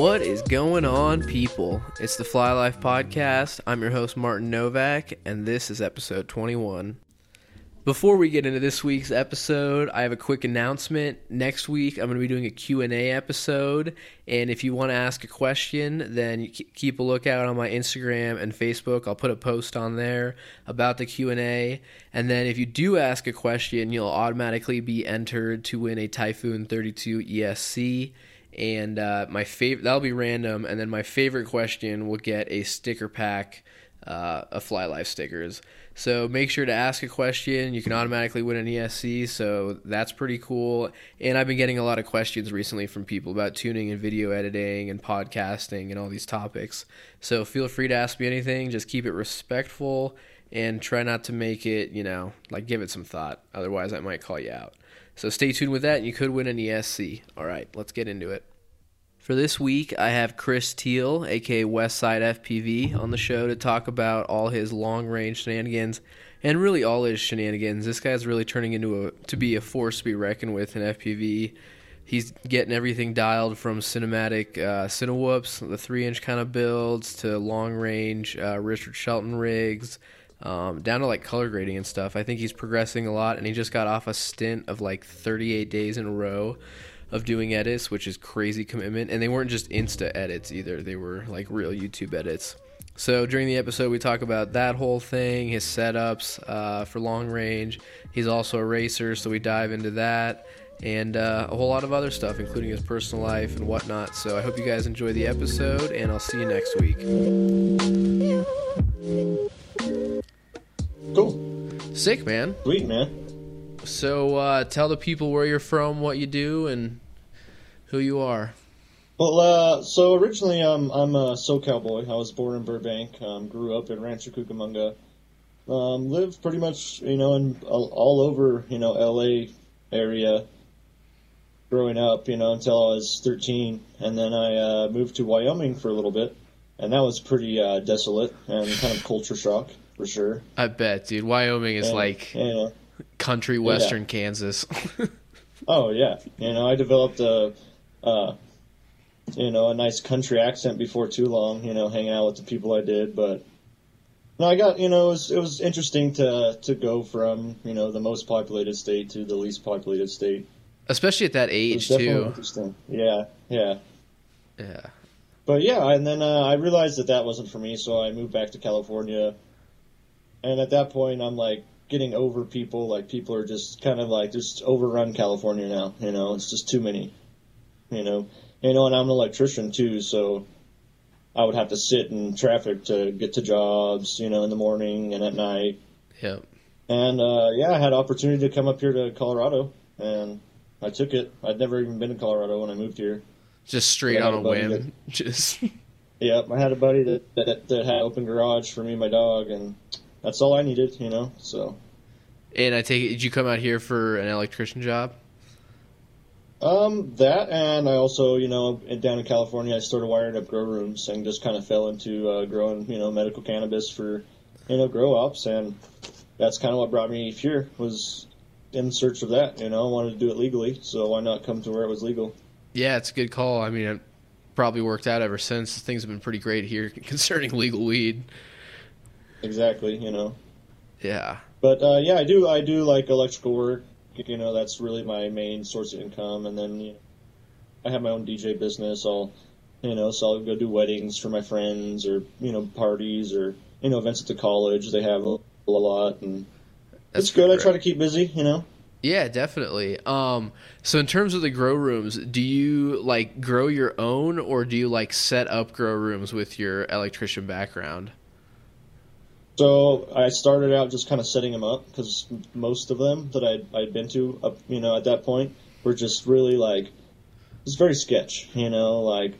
What is going on, people? It's the Fly Life Podcast. I'm your host, Martin Novak, and this is episode 21. Before we get into this week's episode, I have a quick announcement. Next week, I'm going to be doing a Q&A episode, and if you want to ask a question, then keep a lookout on my Instagram and Facebook. I'll put a post on there about the Q&A, and then if you do ask a question, you'll automatically be entered to win a Typhoon 32 ESC and uh, my favorite that'll be random and then my favorite question will get a sticker pack uh, of fly life stickers so make sure to ask a question. You can automatically win an ESC, so that's pretty cool. And I've been getting a lot of questions recently from people about tuning and video editing and podcasting and all these topics. So feel free to ask me anything. Just keep it respectful and try not to make it, you know, like give it some thought. Otherwise, I might call you out. So stay tuned with that, and you could win an ESC. All right, let's get into it. For this week, I have Chris Teal, aka WestPsyde FPV, on the show to talk about all his long range shenanigans and really all his shenanigans. This guy's really turning into a to be a force to be reckoned with in FPV. He's getting everything dialed from cinematic uh, Cinewhoops, the three inch kind of builds, to long range uh, Richard Shelton rigs, um, down to like color grading and stuff. I think he's progressing a lot, and he just got off a stint of like 38 days in a row of doing edits, which is crazy commitment. And they weren't just Insta edits either; they were like real YouTube edits. So during the episode, we talk about that whole thing, his setups uh, for long range. He's also a racer, so we dive into that and uh, a whole lot of other stuff, including his personal life and whatnot. So I hope you guys enjoy the episode, and I'll see you next week. Cool. Sick, man. Sweet, man. So uh, tell the people where you're from, what you do, and who you are. Well, uh, so originally um, I'm a SoCal boy. I was born in Burbank, um, grew up in Rancho Cucamonga, um, lived pretty much you know in all, all over you know LA area growing up, you know until I was 13, and then I uh, moved to Wyoming for a little bit, and that was pretty uh, desolate and kind of culture shock for sure. I bet, dude. Wyoming is and, like yeah country western yeah. Kansas. oh yeah, you know I developed a, uh, you know, a nice country accent before too long. You know, hanging out with the people I did, but no, I got you know it was, it was interesting to to go from you know the most populated state to the least populated state, especially at that age too. Interesting, yeah, yeah, yeah. But yeah, and then uh, I realized that that wasn't for me, so I moved back to California. And at that point, I'm like, getting over people. Like people are just kind of like just overrun California now. You know, it's just too many. You know, you know, and I'm an electrician too, so I would have to sit in traffic to get to jobs. You know, in the morning and at night. Yep. And uh, yeah, I had opportunity to come up here to Colorado, and I took it. I'd never even been to Colorado when I moved here. Just straight on a whim. That, Just. Yep, I had a buddy that, that that had open garage for me and my dog, and that's all I needed, you know. So. And I take it, did you come out here for an electrician job? Um, that and I also, you know, down in California, I started wiring up grow rooms and just kind of fell into uh, growing, you know, medical cannabis for, you know, grow ops, and that's kind of what brought me here was in search of that. You know, I wanted to do it legally, so why not come to where it was legal? Yeah, it's a good call. I mean, it probably worked out ever since. Things have been pretty great here concerning legal weed. Exactly, you know. Yeah. But uh, yeah, I do. I do like electrical work. You know, that's really my main source of income. And then you know, I have my own DJ business. I'll, you know, so I'll go do weddings for my friends, or you know, parties, or you know, events at the college. They have a, a lot, and that's it's good. Great. I try to keep busy. You know. Yeah, definitely. Um, so in terms of the grow rooms, do you like grow your own, or do you like set up grow rooms with your electrician background? So I started out just kind of setting them up because most of them that I'd, I'd been to, up, you know, at that point were just really like, it's very sketch, you know, like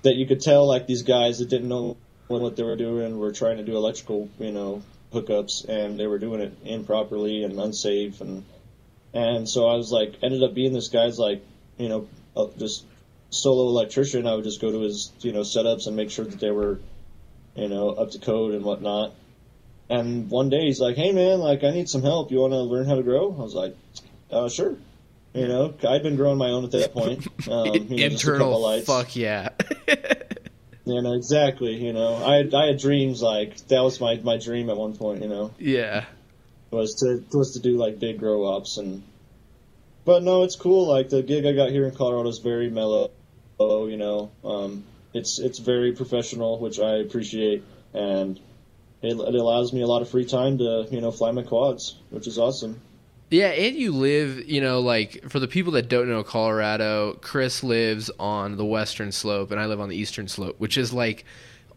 that you could tell like these guys that didn't know what they were doing were trying to do electrical, you know, hookups and they were doing it improperly and unsafe and and so I was like ended up being this guy's like you know just solo electrician. I would just go to his you know setups and make sure that they were you know up to code and whatnot. And one day he's like, "Hey man, like I need some help. You want to learn how to grow?" I was like, uh, "Sure." You know, I'd been growing my own at that point. Um, you know, just a Internal fuck yeah. You know, exactly. You know, I had, I had dreams like that was my, my dream at one point. You know, yeah. was to was to do like big grow ups and. But no, it's cool. Like the gig I got here in Colorado is very mellow. You know, um, it's it's very professional, which I appreciate, and it, it allows me a lot of free time to you know fly my quads, which is awesome. Yeah, and you live, you know, like for the people that don't know Colorado, Chris lives on the western slope and I live on the eastern slope, which is like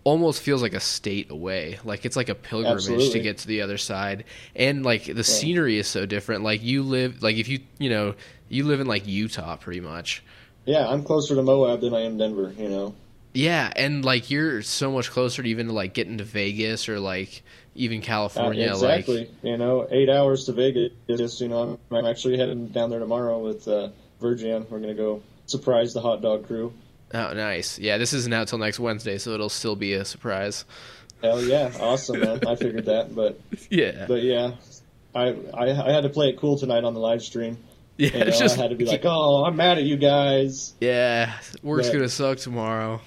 almost feels like a state away. Like it's like a pilgrimage to get to the other side. And like the scenery is so different. Like you live like if you, you know, you live in like Utah pretty much. Yeah, I'm closer to Moab than I am Denver. You know. Yeah, and like you're so much closer to even like getting to Vegas or like even California Uh, exactly. like you know, eight hours to Vegas. Just you know, I'm, I'm actually heading down there tomorrow with uh, Virgin. We're gonna go surprise the hot dog crew. Oh, nice. Yeah, this isn't out till next Wednesday, so it'll still be a surprise. Hell yeah, awesome man. I figured that, but Yeah. but yeah, I, I I had to play it cool tonight on the live stream. Yeah, You know, just I had to be like, oh, I'm mad at you guys. Yeah, work's But- gonna suck tomorrow.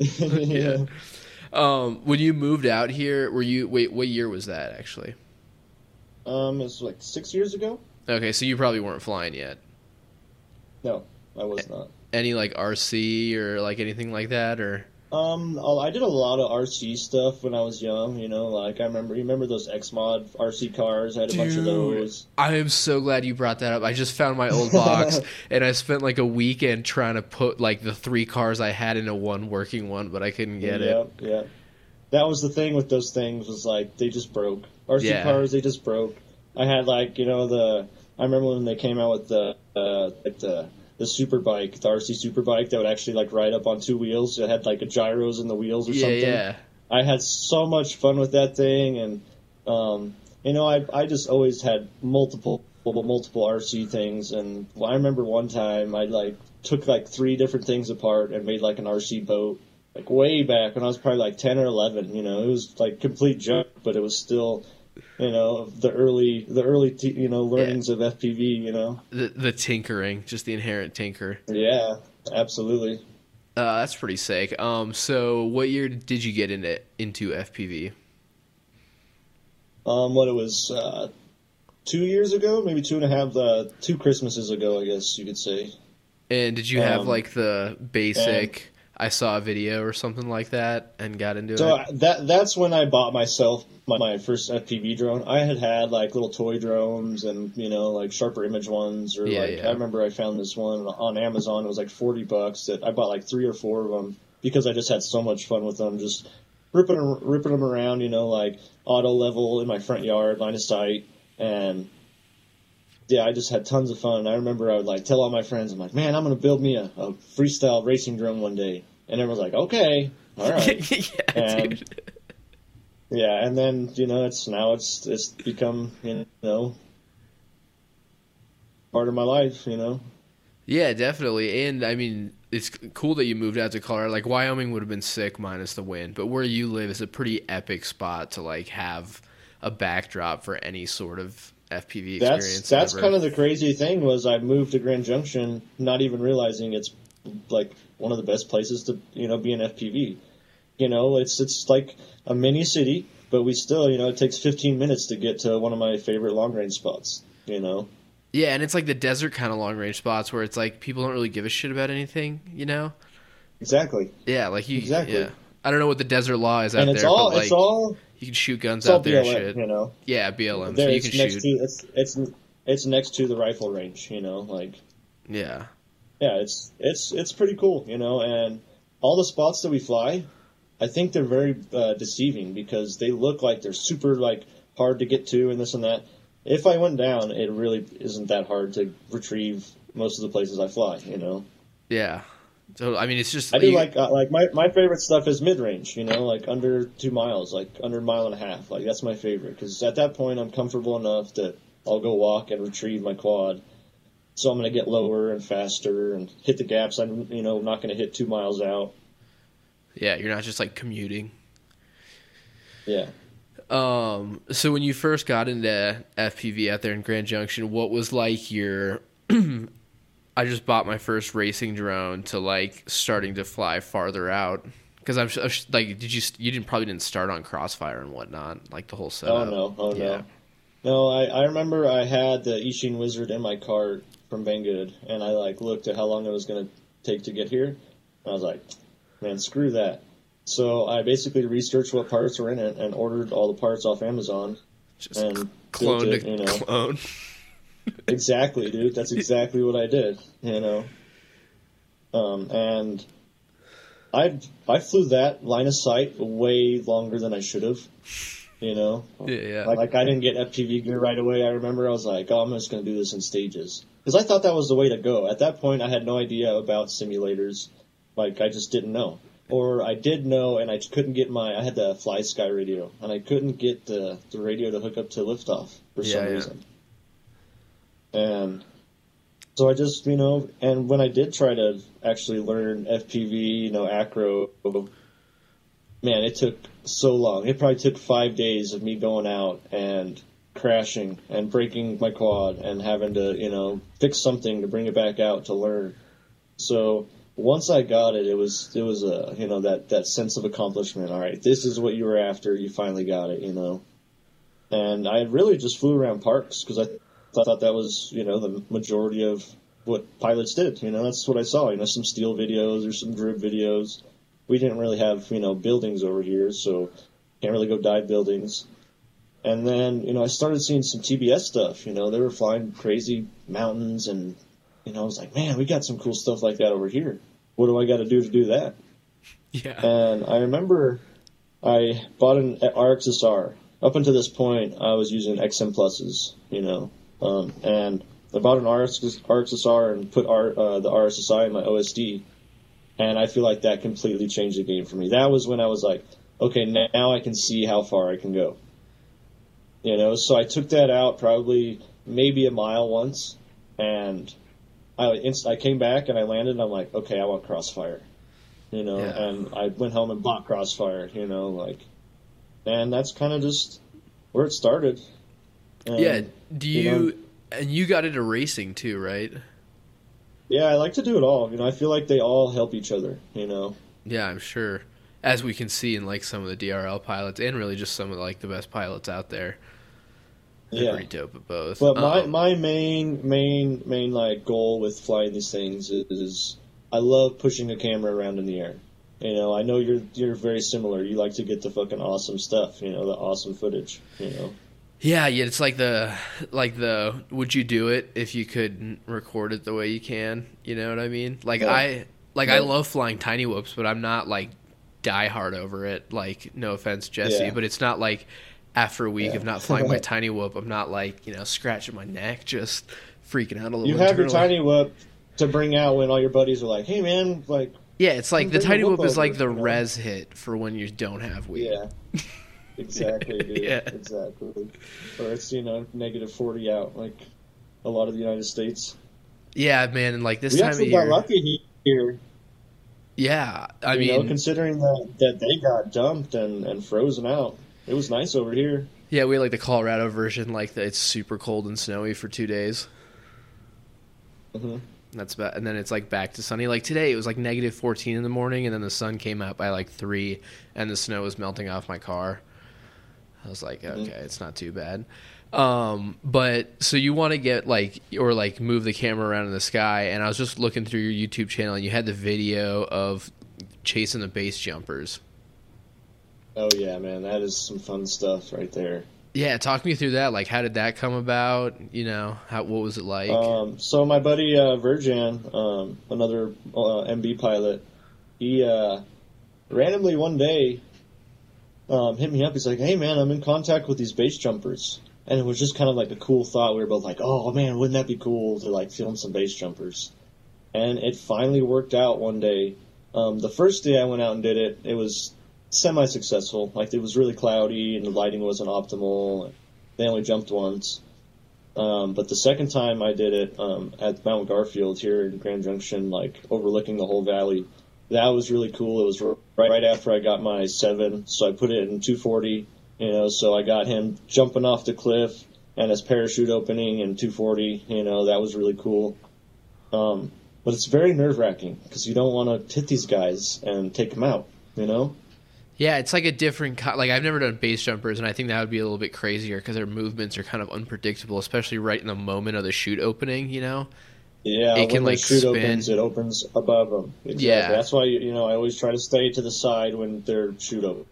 yeah. Um, when you moved out here, were you wait? What year was that actually? Um, it was like six years ago. Okay, so you probably weren't flying yet. No, I was not. Any like RC or like anything like that, or Um, oh, I did a lot of RC stuff when I was young. You know, like I remember, you remember those X Mod RC cars? I had a bunch of those. I am so glad you brought that up. I just found my old box and I spent like a weekend trying to put like the three cars I had into one working one, but I couldn't get it. Yeah. That was the thing with those things was like they just broke. RC Yeah. cars, they just broke. I had like you know the I remember when they came out with the uh, like the the super bike, the RC super bike that would actually like ride up on two wheels. It had like a gyros in the wheels or Yeah, something. yeah. I had so much fun with that thing, and um, you know, I I just always had multiple multiple RC things, and I remember one time I like took like three different things apart and made like an RC boat, like way back when I was probably like ten or eleven. You know, it was like complete junk, but it was still. You know the early, the early, t- you know, learnings of FPV. You know, The the tinkering, just the inherent tinker. yeah, absolutely. Uh, that's pretty sick. Um, so what year did you get into into FPV? Um, what it was, uh, two years ago, maybe two and a half, uh, two Christmases ago, I guess you could say. And did you have Um, like the basic? I saw a video or something like that and got into So it. So that that's when I bought myself my, my first FPV drone. I had had like little toy drones and you know like sharper image ones or Yeah, like yeah. I remember I found this one on Amazon. It was like forty bucks. That I bought like three or four of them because I just had so much fun with them. Just ripping them- ripping them around, you know, like auto level in my front yard, line of sight, and yeah, I just had tons of fun. I remember I would like tell all my friends, I'm like, man, I'm gonna build me a, a freestyle racing drone one day, and everyone's like, okay, all right. yeah, And- dude. Yeah, and then you know it's now it's it's become you know part of my life. You know, Yeah, definitely. And I mean, it's cool that you moved out to Colorado. Like Wyoming would have been sick minus the wind, but where you live is a pretty epic spot to like have a backdrop for any sort of FPV that's experience. that's ever. kind of the crazy thing was I moved to Grand Junction, not even realizing it's like one of the best places to you know be an FPV. You know, it's it's like a mini city, but we still you know it takes 15 minutes to get to one of my favorite long range spots. You know, Yeah, and it's like the desert kind of long range spots where it's like people don't really give a shit about anything, you know? exactly, Yeah, like you. Exactly. Yeah. I don't know what the desert law is out and it's there, all but like it's all you can shoot guns out there and BLM, shit. you know. Yeah, BLM, There, so you it's can next shoot. to it's it's it's next to the rifle range. You know, like Yeah. Yeah, it's it's it's pretty cool. You know, and all the spots that we fly, I think they're very uh, deceiving because they look like they're super like hard to get to and this and that. If I went down, it really isn't that hard to retrieve most of the places I fly. You know, Yeah. So I mean, it's just I do you- like uh, like my my favorite stuff is mid range. You know, like under two miles, like under a mile and a half. Like that's my favorite because at that point I'm comfortable enough that I'll go walk and retrieve my quad. So I'm going to get lower and faster and hit the gaps. I'm you know not going to hit two miles out. Yeah, you're not just like commuting. Yeah. Um, so when you first got into FPV out there in Grand Junction, what was like your I just bought my first racing drone to like starting to fly farther out because I'm, I'm like, did you you didn't probably didn't start on Crossfire and whatnot, like the whole setup. Oh no, oh yeah. no. No, I, I remember I had the Eachine Wizard in my cart from Banggood, and I like looked at how long it was going to take to get here. And I was like, man, screw that. So I basically researched what parts were in it and ordered all the parts off Amazon. Just and cl- built clone it, you know. clone. Exactly, dude. That's exactly what I did. You know. Um, and I I flew that line of sight way longer than I should have. You know, Yeah, yeah. like, like I didn't get FPV gear right away. I remember I was like, oh, I'm just going to do this in stages because I thought that was the way to go. At that point, I had no idea about simulators. Like I just didn't know, or I did know and I couldn't get my. I had the Fly Sky radio and I couldn't get the the radio to hook up to liftoff for Yeah, some yeah. reason. And so I just, you know, and when I did try to actually learn FPV, you know, acro, man, it took so long. It probably took five days of me going out and crashing and breaking my quad and having to, you know, fix something to bring it back out to learn. So once I got it, it was it was a you know that that sense of accomplishment. All right, this is what you were after. You finally got it, you know. And I really just flew around parks because I thought that was you know the majority of what pilots did. You know, that's what I saw. You know, some Steele videos or some drip videos. We didn't really have you know buildings over here, so can't really go dive buildings. And then you know I started seeing some TBS stuff. You know, they were flying crazy mountains, and you know I was like, man, we got some cool stuff like that over here. What do I got to do to do that? yeah. And I remember I bought an RXSR. Up until this point, I was using XM pluses, you know, um, and I bought an RX, RXSR and put R, uh, the RSSI in my OSD, and I feel like that completely changed the game for me. That was when I was like, okay, now I can see how far I can go. You know, so I took that out probably maybe a mile once, and I inst- I came back and I landed. and I'm like, okay, I want Crossfire you know, Yeah. and I went home and bought Crossfire, you know, like, and that's kind of just where it started. And, yeah. Do you, you know- and you got into racing too, right? Yeah, I like to do it all. You know, I feel like they all help each other. You know, Yeah, I'm sure. As we can see in like some of the DRL pilots, and really just some of like the best pilots out there. They're yeah. pretty dope at both. But my Um, my main main main like goal with flying these things is, is I love pushing a camera around in the air. You know, I know you're you're very similar. You like to get the fucking awesome stuff. You know, the awesome footage. You know. Yeah, yeah, it's like the like the would you do it if you could record it the way you can? You know what I mean? Like Yeah. I like I love flying tiny whoops, but I'm not like die hard over it. Like no offense, Jesse, Yeah. but it's not like after a week Yeah. of not flying my tiny whoop, I'm not like you know scratching my neck, just freaking out a little. Bit. You have your tiny whoop to bring out when all your buddies are like, "Hey, man, like, Yeah, it's like the tiny whoop whoop is like the you know? res hit for when you don't have weed. Yeah. Exactly, dude. Yeah. Exactly. Or it's, you know, negative 40 out, like a lot of the United States. Yeah, man, and like this we time of year. got lucky here, Yeah, I you mean, know, considering that, that they got dumped and, and frozen out. It was nice over here. Yeah, we had like the Colorado version, like the, it's super cold and snowy for two days. hmm That's about, and then it's like back to sunny. Like today, it was like negative fourteen in the morning, and then the sun came out by like three, and the snow was melting off my car. I was like, Mhm. okay, it's not too bad. Um, but so you want to get like or like move the camera around in the sky, and I was just looking through your YouTube channel, and you had the video of chasing the base jumpers. Oh, yeah, man. That is some fun stuff right there. Yeah, talk me through that. Like, how did that come about? You know, how what was it like? Um, so my buddy uh, Virjan, um, another uh, MB pilot, he uh, randomly one day um, hit me up. He's like, "Hey man, I'm in contact with these base jumpers," and it was just kind of like a cool thought. We were both like, "Oh man, wouldn't that be cool to like film some base jumpers?" And it finally worked out one day. Um, the first day I went out and did it, it was semi-successful. Like it was really cloudy and the lighting wasn't optimal. They only jumped once. Um, but the second time I did it um, at Mount Garfield here in Grand Junction, like overlooking the whole valley, that was really cool. It was right, after I got my seven, so I put it in 240. You know, so I got him jumping off the cliff, and his parachute opening in 240. You know that was really cool. Um, but it's very nerve wracking because you don't want to hit these guys and take them out. You know. Yeah, it's like a different kind. Like I've never done base jumpers, and I think that would be a little bit crazier because their movements are kind of unpredictable, especially right in the moment of the chute opening. You know. Yeah, It can, when like, chute spin. opens, it opens above them. Exactly. Yeah. that's why you know I always try to stay to the side when their chute op-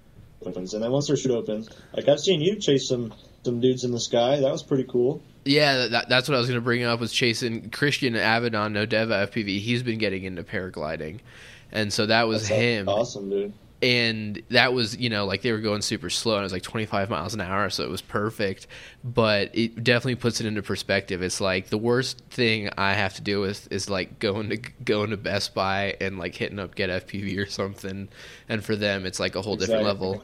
opens, and then once their chute opens, like I've seen you chase some some dudes in the sky. That was pretty cool. Yeah, that, that's what I was going to bring up was chasing Christian Avedon, no Deva FPV. He's been getting into paragliding, and so that was That's him. Awesome, dude. And that was you know like they were going super slow and it was like 25 miles an hour so it was perfect but it definitely puts it into perspective it's like the worst thing i have to deal with is like going to going to best buy and like hitting up get fpv or something and for them it's like a whole different level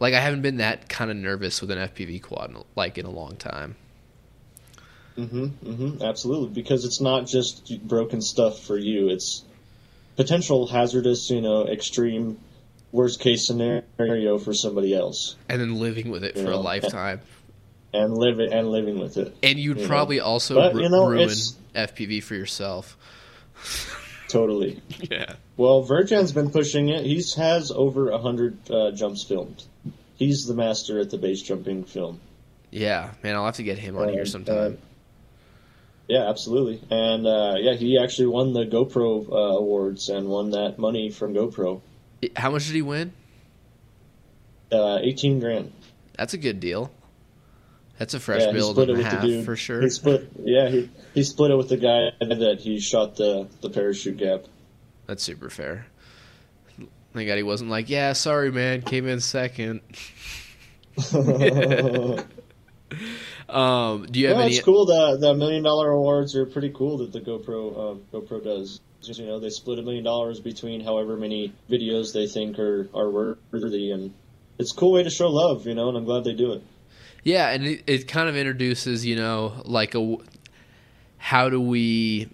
like i haven't been that kind of nervous with an fpv quad in, like in a long time Mm-hmm. Mm-hmm. Absolutely, because it's not just broken stuff for you. It's potential hazardous, you know, extreme, worst case scenario for somebody else, and then living with it for a lifetime and live it and living with it. and you'd You know. probably also But, ru- you know, ruin fpv for yourself Totally. yeah Well, Virjan's been pushing it. He's has over a hundred uh, jumps filmed. He's the master at the base jumping film. yeah man i'll have to get him on here sometime uh, yeah, absolutely. And uh, yeah, he actually won the GoPro uh, awards and won that money from GoPro. How much did he win? Uh, Eighteen grand. That's a good deal. That's a fresh yeah, build and a half dude for sure. He split. Yeah, he he split it with the guy that he shot the the parachute gap. That's super fair. Thank God he wasn't like, yeah, sorry, man, came in second. Um, do you have yeah, any? it's cool. The the million dollar awards are pretty cool that the GoPro um, GoPro does. Just, you know, they split a million dollars between however many videos they think are are worthy, and it's a cool way to show love. You know, and I'm glad they do it. Yeah, and it, it kind of introduces, you know, like a how do we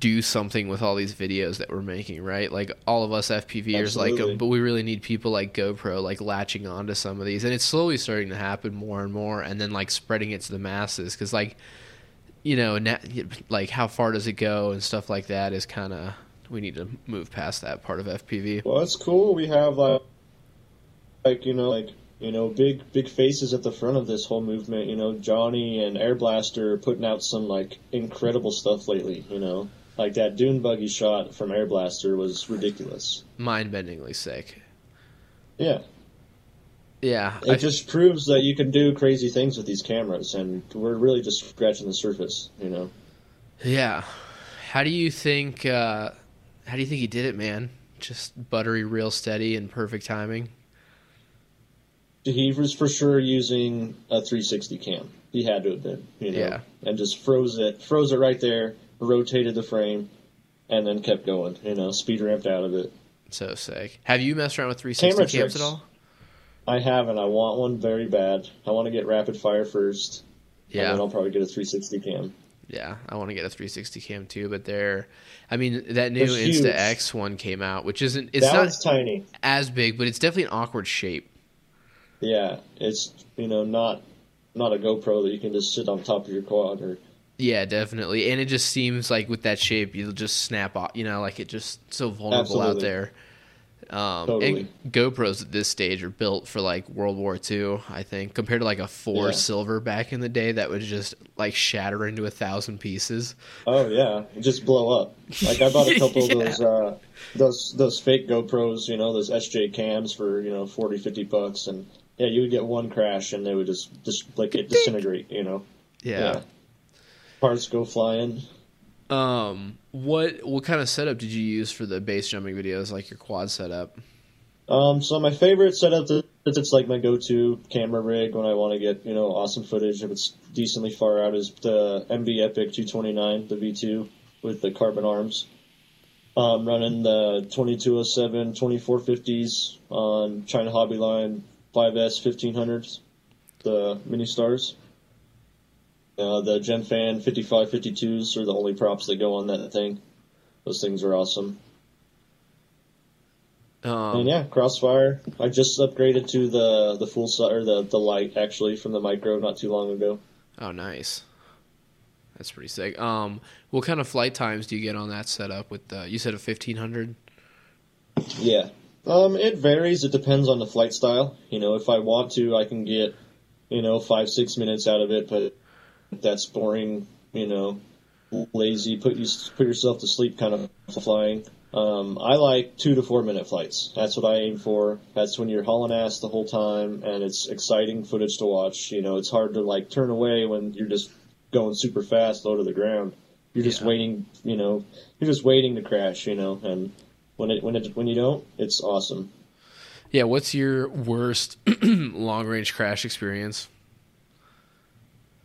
do something with all these videos that we're making, right? Like all of us FPVers like Absolutely. them, but we really need people like GoPro like latching onto some of these, and it's slowly starting to happen more and more, and then like spreading it to the masses because like you know, na- like how far does it go and stuff like that is kind of we need to move past that part of FPV. Well, it's cool. We have like, like you know, like you know, big big faces at the front of this whole movement. You know, Johnny and Air Blaster putting out some like incredible stuff lately. You know, like that dune buggy shot from Air Blaster was ridiculous. Mind-bendingly sick. Yeah, Yeah, it I- just proves that you can do crazy things with these cameras, and we're really just scratching the surface. You know. Yeah. How do you think? Uh, how do you think he did it, man? Just buttery, real steady, and perfect timing. He was for sure using a 360 cam. He had to have been, you know, Yeah. and just froze it, froze it right there, rotated the frame, and then kept going. You know, speed ramped out of it. So sick. Have you messed around with 360 Camera cams tricks. at all? I haven't. I want one very bad. I want to get rapid fire first, Yeah. and then I'll probably get a 360 cam. yeah. I want to get a 360 cam too, but they're. I mean, that new Insta X one came out, which isn't. It's that not tiny. as big, but it's definitely an awkward shape. Yeah, it's you know not not a GoPro that you can just sit on top of your quad or Yeah, definitely. And it just seems like with that shape, you'll just snap off. You know, like it just so vulnerable out there. Um, Totally. And GoPros at this stage are built for like World War II, I think, compared to like a four Yeah. silver back in the day that would just like shatter into a thousand pieces. Oh yeah, just blow up. Like I bought a couple Yeah. of those uh, those those fake GoPros, you know, those SJ cams for you know 40, 50 bucks, and yeah, you would get one crash and they would just just like it disintegrate, you know. Yeah. Parts go flying. Um, what what kind of setup did you use for the base jumping videos, like your quad setup? Um, so my favorite setup that it's like my go-to camera rig when I want to get you know awesome footage if it's decently far out is the MB Epic 229, the V2 with the carbon arms. Um, running the 2207 2450s on China Hobby Line 5S 1500s, the mini stars. Uh, the Gemfan 5552s are the only props that go on that thing. Those things are awesome. Um, And yeah, Crossfire. I just upgraded to the the full size or the the light actually from the micro not too long ago. Oh, nice. That's pretty sick. Um, what kind of flight times do you get on that setup? With uh, you said a fifteen hundred. Yeah. Um, it varies. It depends on the flight style. You know, if I want to, I can get, you know, five six minutes out of it, but that's boring. You know, lazy, put you put yourself to sleep kind of flying. Um, I like two to four minute flights. That's what I aim for. That's when you're hauling ass the whole time, and it's exciting footage to watch. You know, it's hard to like turn away when you're just going super fast low to the ground. You're just Yeah. waiting. You know, you're just waiting to crash. You know, and when it when it when you don't, it's awesome. Yeah. What's your worst long range crash experience?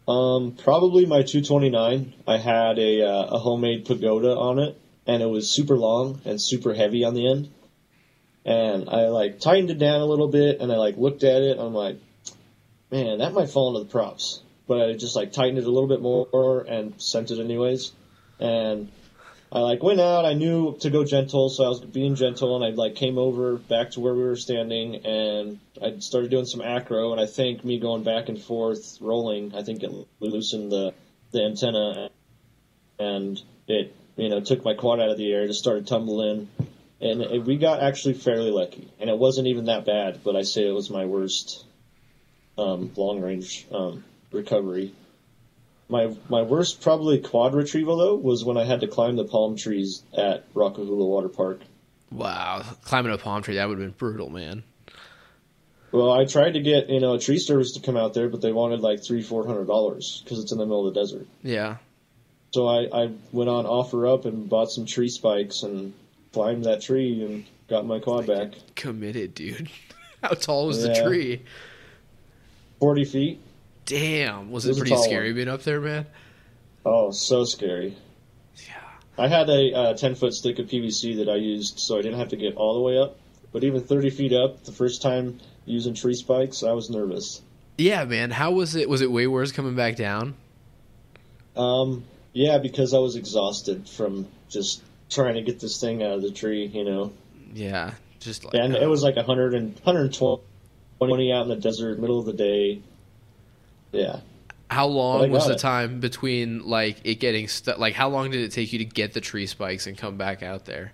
Um, probably my 229. I had a uh, a homemade pagoda on it, and it was super long and super heavy on the end. And I like tightened it down a little bit, and I like looked at it. And I'm like, man, that might fall into the props. But I just like tightened it a little bit more and sent it anyways. And I like went out. I knew to go gentle, so I was being gentle, and I like came over back to where we were standing, and I started doing some acro. And I think me going back and forth, rolling, I think it loosened the the antenna, and it you know took my quad out of the air, just started tumbling, and it, we got actually fairly lucky, and it wasn't even that bad. But I say it was my worst um, long range um, recovery. My my worst probably quad retrieval though was when I had to climb the palm trees at Rock-A-Hoola Water Park. Wow, climbing a palm tree that would have been brutal, man. Well, I tried to get you know a tree service to come out there, but they wanted like three four hundred dollars because it's in the middle of the desert. Yeah. So I, I went on offer up and bought some tree spikes and climbed that tree and got my quad back. Committed, dude. How tall was the tree? Forty feet. Damn, was It it, was pretty scary one. being up there, man? Oh, so scary. Yeah. I had a uh, ten foot stick of PVC that I used, so I didn't have to get all the way up. But even thirty feet up, the first time using tree spikes, I was nervous. Yeah, man. How was it? Was it way worse coming back down? Um, yeah, because I was exhausted from just trying to get this thing out of the tree, you know. Yeah, just like And uh, it was like 100 and 120 out in the desert, middle of the day. Yeah. How long was the it. time between like it getting stuck? Like, how long did it take you to get the tree spikes and come back out there?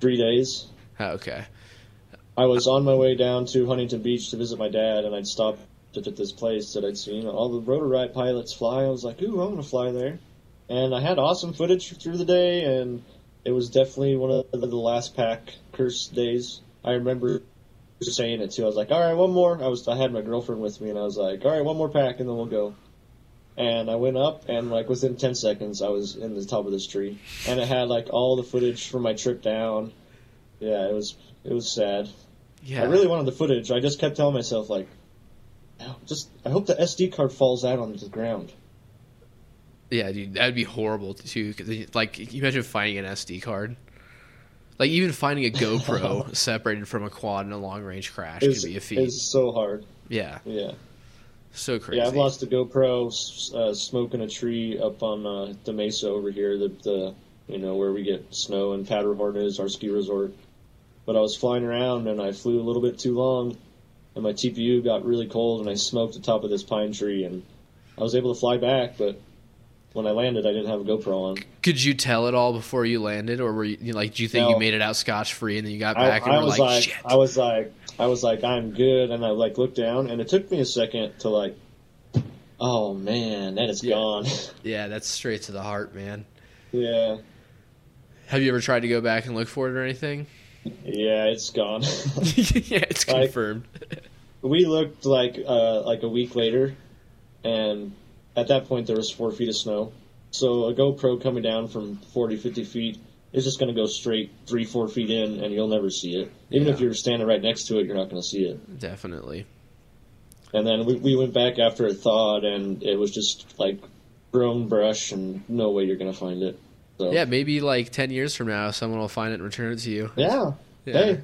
Three days. Oh, okay. I was on my way down to Huntington Beach to visit my dad, and I'd stopped at this place that I'd seen all the Rotor Riot pilots fly. I was like, ooh, I'm going to fly there. And I had awesome footage through the day, and it was definitely one of the last pack curse days. I remember saying it too. I was like, all right, one more. I was I had my girlfriend with me, and I was like, all right, one more pack, and then we'll go. And I went up, and like within ten seconds, I was in the top of this tree, and it had like all the footage from my trip down. Yeah, it was it was sad. Yeah. I really wanted the footage. I just kept telling myself like, "Oh, just I hope the SD card falls out onto the ground. Yeah, dude, that'd be horrible too. 'cause like, you imagine finding an SD card. Like even finding a GoPro separated from a quad in a long range crash could be a feat. it's so hard. yeah, Yeah, so crazy. yeah. I've lost a GoPro uh, smoking a tree up on uh, the mesa over here. The the you know where we get snow and Powderhorn is our ski resort. But I was flying around and I flew a little bit too long, and my TPU got really cold and I smoked the top of this pine tree and I was able to fly back, but when I landed, I didn't have a GoPro on. Could you tell it all before you landed, or were you, like, do you think you made it out scotch free and then you got I, back and I were was like, like, shit? I was like, I was like, I'm good, and I like looked down, and it took me a second to like, oh man, that is Yeah. gone. yeah, that's straight to the heart, man. yeah, Have you ever tried to go back and look for it or anything? yeah, it's gone. yeah, it's Like- confirmed. we looked like uh, like a week later, and at that point there was four feet of snow. So a GoPro coming down from 40, 50 feet is just going to go straight three, four feet in, and you'll never see it. Even if you're standing right next to it, you're not going to see it. Definitely. And then we, we went back after it thawed, and it was just like grown brush, and no way you're going to find it. So, Yeah, maybe like ten years from now, someone will find it and return it to you. yeah. Yeah. Hey,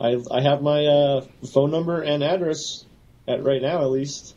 I I have my uh, phone number and address at right now at least.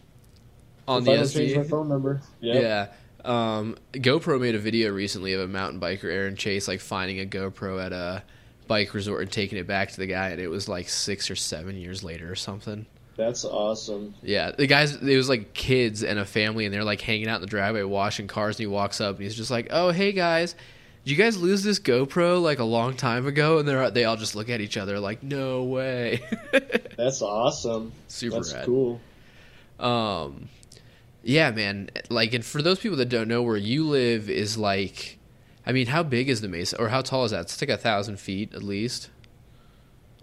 On if the I don't change my phone number. Yep. Yeah. Um, GoPro made a video recently of a mountain biker, Aaron Chase, like finding a GoPro at a bike resort and taking it back to the guy, and it was like six or seven years later or something. That's awesome. Yeah, the guys, it was like kids and a family, and they're like hanging out in the driveway washing cars. And he walks up and he's just like, "Oh, hey guys, did you guys lose this GoPro like a long time ago?" And they're they all just look at each other like, "No way." That's awesome. Super That's rad. cool. Um, yeah, man. Like, and for those people that don't know where you live, is like, I mean, how big is the mesa, or how tall is that? It's like a thousand feet at least.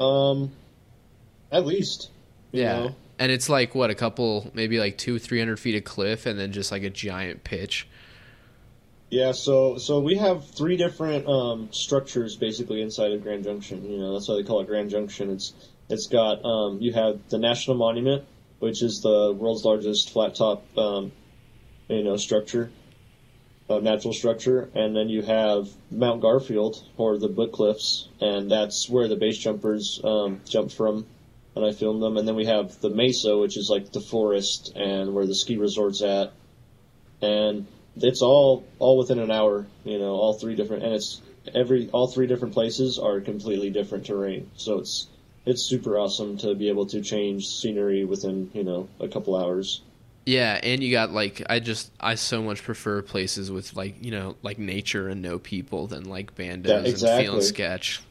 Um, at least. Yeah. know. And it's like what a couple, maybe like two, three hundred feet of cliff, and then just like a giant pitch. Yeah, so so we have three different um, structures basically inside of Grand Junction. You know, that's why they call it Grand Junction. It's it's got um, you have the National Monument, which is the world's largest flat top, um, you know, structure, uh, natural structure, and then you have Mount Garfield or the Book Cliffs, and that's where the base jumpers um, jump from. And I filmed them, and then we have the Mesa, which is like the forest and where the ski resort's at, and it's all all within an hour. You know, all three different, and it's every all three different places are completely different terrain. So it's it's super awesome to be able to change scenery within you know a couple hours. Yeah, and you got like I just I so much prefer places with like you know like nature and no people than like bandos Yeah, and feeling sketch.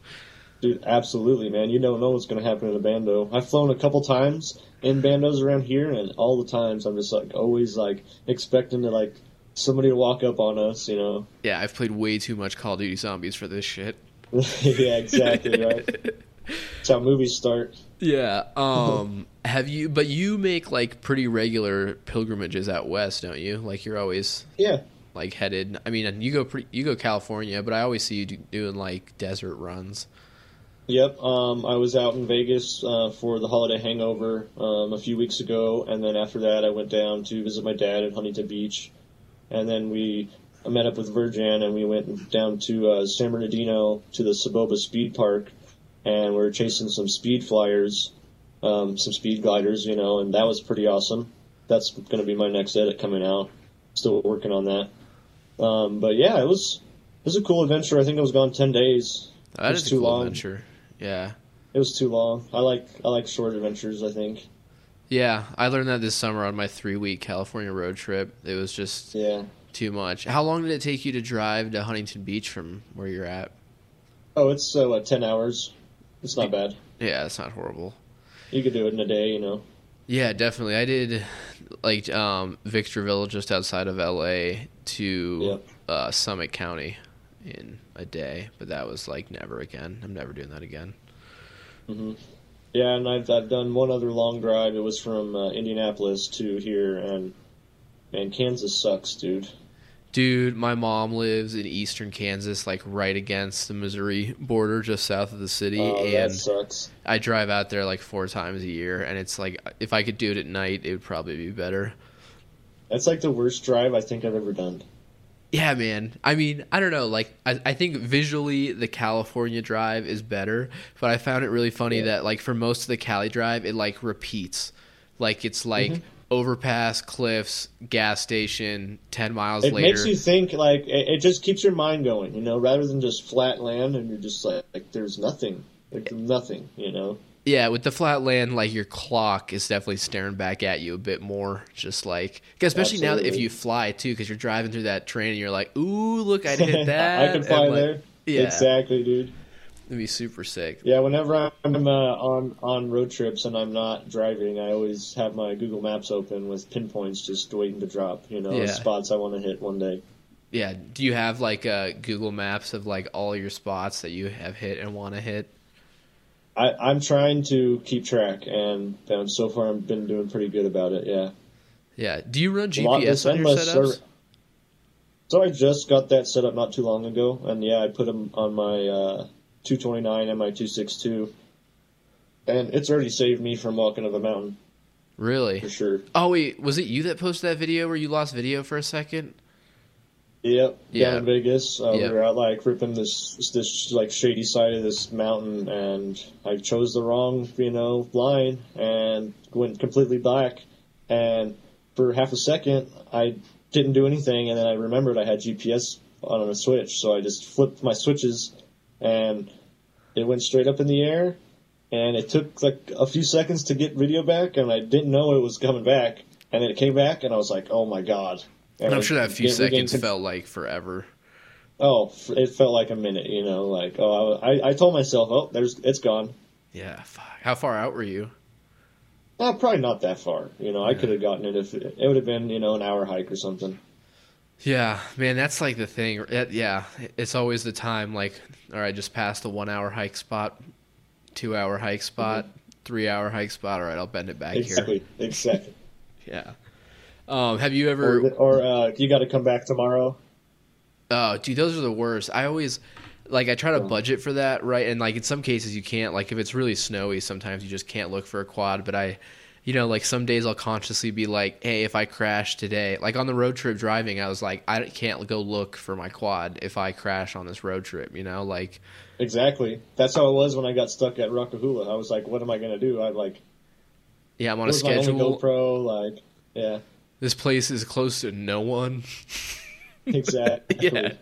Dude, absolutely, man. You don't know what's going to happen in a bando. I've flown a couple times in bandos around here, and all the times I'm just like always like expecting to like somebody to walk up on us. You know? Yeah, I've played way too much Call of Duty Zombies for this shit. yeah, exactly right. That's how movies start. Yeah. Um. have you? But you make like pretty regular pilgrimages out west, don't you? Like you're always Yeah, like headed. I mean, you go pretty. You go California, but I always see you do, doing like desert runs. Yep, um, I was out in Vegas uh, for the holiday hangover um, a few weeks ago, and then after that, I went down to visit my dad at Huntington Beach, and then we I met up with Virgin, and we went down to uh, San Bernardino to the Soboba Speed Park, and we were chasing some speed flyers, um, some speed gliders, you know, and that was pretty awesome. That's going to be my next edit coming out. Still working on that, um, but yeah, it was it was a cool adventure. I think I was gone ten days. That It's is a too cool long. adventure. Yeah. It was too long. I like I like short adventures. I think. Yeah, I learned that this summer on my three week California road trip. It was just Yeah. too much. How long did it take you to drive to Huntington Beach from where you're at? Oh, it's uh, what ten hours. It's not bad. Yeah, it's not horrible. You could do it in a day. You know. Yeah, definitely. I did like um, Victorville, just outside of LA, to uh, Summit County in a day, but that was like never again. I'm never doing that again. hmm Yeah, and I've I've done one other long drive. It was from uh, Indianapolis to here, and man, Kansas sucks, dude. Dude, my mom lives in eastern Kansas, like right against the Missouri border, just south of the city, Oh, that and sucks. I drive out there like four times a year, and it's like if I could do it at night, it would probably be better. That's like the worst drive I think I've ever done. Yeah, man. I mean, I don't know. Like, I, I think visually the California drive is better, but I found it really funny Yeah. that like for most of the Cali drive, it like repeats. Like it's like Mhm. Overpass, cliffs, gas station, ten miles It later. makes you think. Like it, it just keeps your mind going. You know, rather than just flat land, and you're just like, like there's nothing, like nothing. You know. yeah, with the flat land, like your clock is definitely staring back at you a bit more. Just like, 'cause especially now that if you fly too, because you're driving through that train and you're like, ooh, look, I hit that. I can fly like, there. Yeah, Exactly, dude. It'd be super sick. Yeah, whenever I'm uh, on on road trips and I'm not driving, I always have my Google Maps open with pinpoints just waiting to drop. You know, Yeah. spots I want to hit one day. Yeah. Do you have like uh, Google Maps of like all your spots that you have hit and want to hit? I, I'm trying to keep track, and um, so far I've been doing pretty good about it. Yeah. Yeah. Do you run GPS on your setups? server- So I just got that set up not too long ago, and yeah, I put them on my uh, 229 and my 262, and it's already saved me from walking up a mountain Really? for sure. Oh wait, was it you that posted that video where you lost video for a second? Yep, Yeah. down in Vegas. Uh, Yep. We were out like ripping this this like shady side of this mountain, and I chose the wrong you know line and went completely black. And for half a second, I didn't do anything, and then I remembered I had GPS on a switch, so I just flipped my switches, and it went straight up in the air. and it took like a few seconds to get video back, and I didn't know it was coming back, and then it came back, and I was like, oh my god. And I'm sure that few seconds con- felt like forever. Oh, it felt like a minute, you know, like oh, I, I, told myself, oh, there's it's gone. Yeah. Fuck. How far out were you? Uh, probably not that far, you know. I could have gotten it if it, it would have been, you know, an hour hike or something. Yeah, man, that's like the thing. It- yeah, it's always the time. Like, all right, just passed the one hour hike spot, two hour hike spot, three hour hike spot. All right, I'll bend it back here. Exactly, exactly. Yeah. Um, have you Or, ever? or uh, you got to come back tomorrow. Oh, dude, those are the worst. I always like I try to budget for that, right? And like in some cases you can't. Like if it's really snowy, sometimes you just can't look for a quad. But I, you know, like some days I'll consciously be like, hey, if I crash today, like on the road trip driving, I was like, I can't go look for my quad if I crash on this road trip. You know, like Exactly. That's how it was when I got stuck at Rock-A-Hoola. I was like, what am I going to do? I like, yeah, I'm on a was my only schedule. GoPro. Like, yeah, This place is close to no one. exactly. yeah.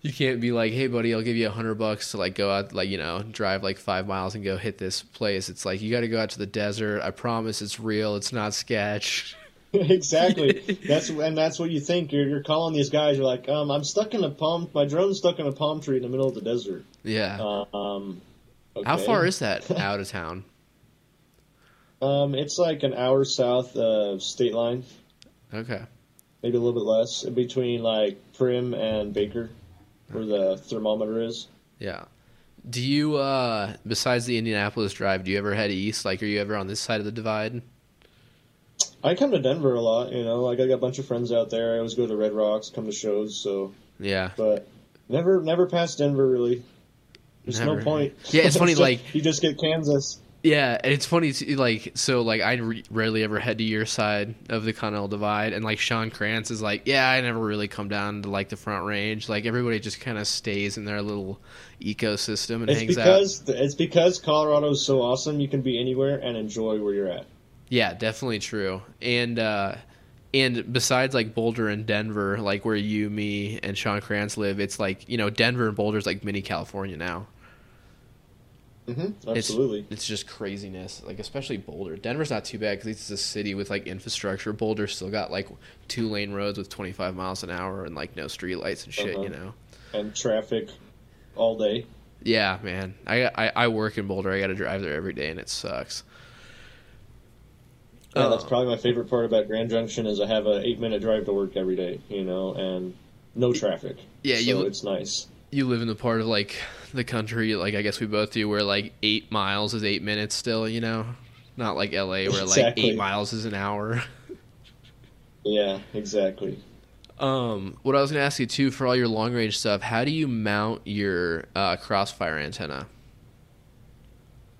You can't be like, hey, buddy, I'll give you a hundred bucks to like go out, like you know, drive like five miles and go hit this place. It's like you got to go out to the desert. I promise, it's real. It's not sketch. exactly. That's and that's what you think. You're you're calling these guys. You're like, um, I'm stuck in a palm. My drone's stuck in a palm tree in the middle of the desert. Yeah. Uh, um, How far is that out of town? Um, it's like an hour south of state line, Okay. maybe a little bit less, in between like Primm and Baker, where the thermometer is. Yeah. Do you, uh, besides the Indianapolis drive, do you ever head east? Like, are you ever on this side of the divide? I come to Denver a lot, you know. Like I got a bunch of friends out there. I always go to Red Rocks, come to shows. So, Yeah. but never, never past Denver really. There's Never. no point. Yeah, it's funny, just- like- you just get Kansas. Yeah, and it's funny, too, like, so, like, I re- rarely ever head to your side of the Continental Divide, and, like, Sean Krantz is like, yeah, I never really come down to, like, the Front Range. Like, everybody just kind of stays in their little ecosystem and It's hangs out. because it's because Colorado is so awesome. You can be anywhere and enjoy where you're at. Yeah, definitely true. And, uh, and besides, like, Boulder and Denver, like, where you, me, and Sean Krantz live, it's like, you know, Denver and Boulder's like mini California now. Mm-hmm. Absolutely. It's just craziness, like especially Boulder. Denver's not too bad because it's a city with like infrastructure. Boulder's still got like two lane roads with 25 miles an hour and like no street lights and shit. Uh-huh. You know? and traffic all day. Yeah, man. I, I I work in Boulder. I got to drive there every day, and it sucks. Yeah, that's Oh. probably my favorite part about Grand Junction is I have a eight minute drive to work every day, you know, and no traffic. Yeah, so you- it's nice. You live in the part of like the country, like I guess we both do, where like eight miles is eight minutes still. You know, not like LA where like eight miles is an hour. Yeah, exactly. Um, what I was gonna ask you too for all your long range stuff, how do you mount your uh, crossfire antenna?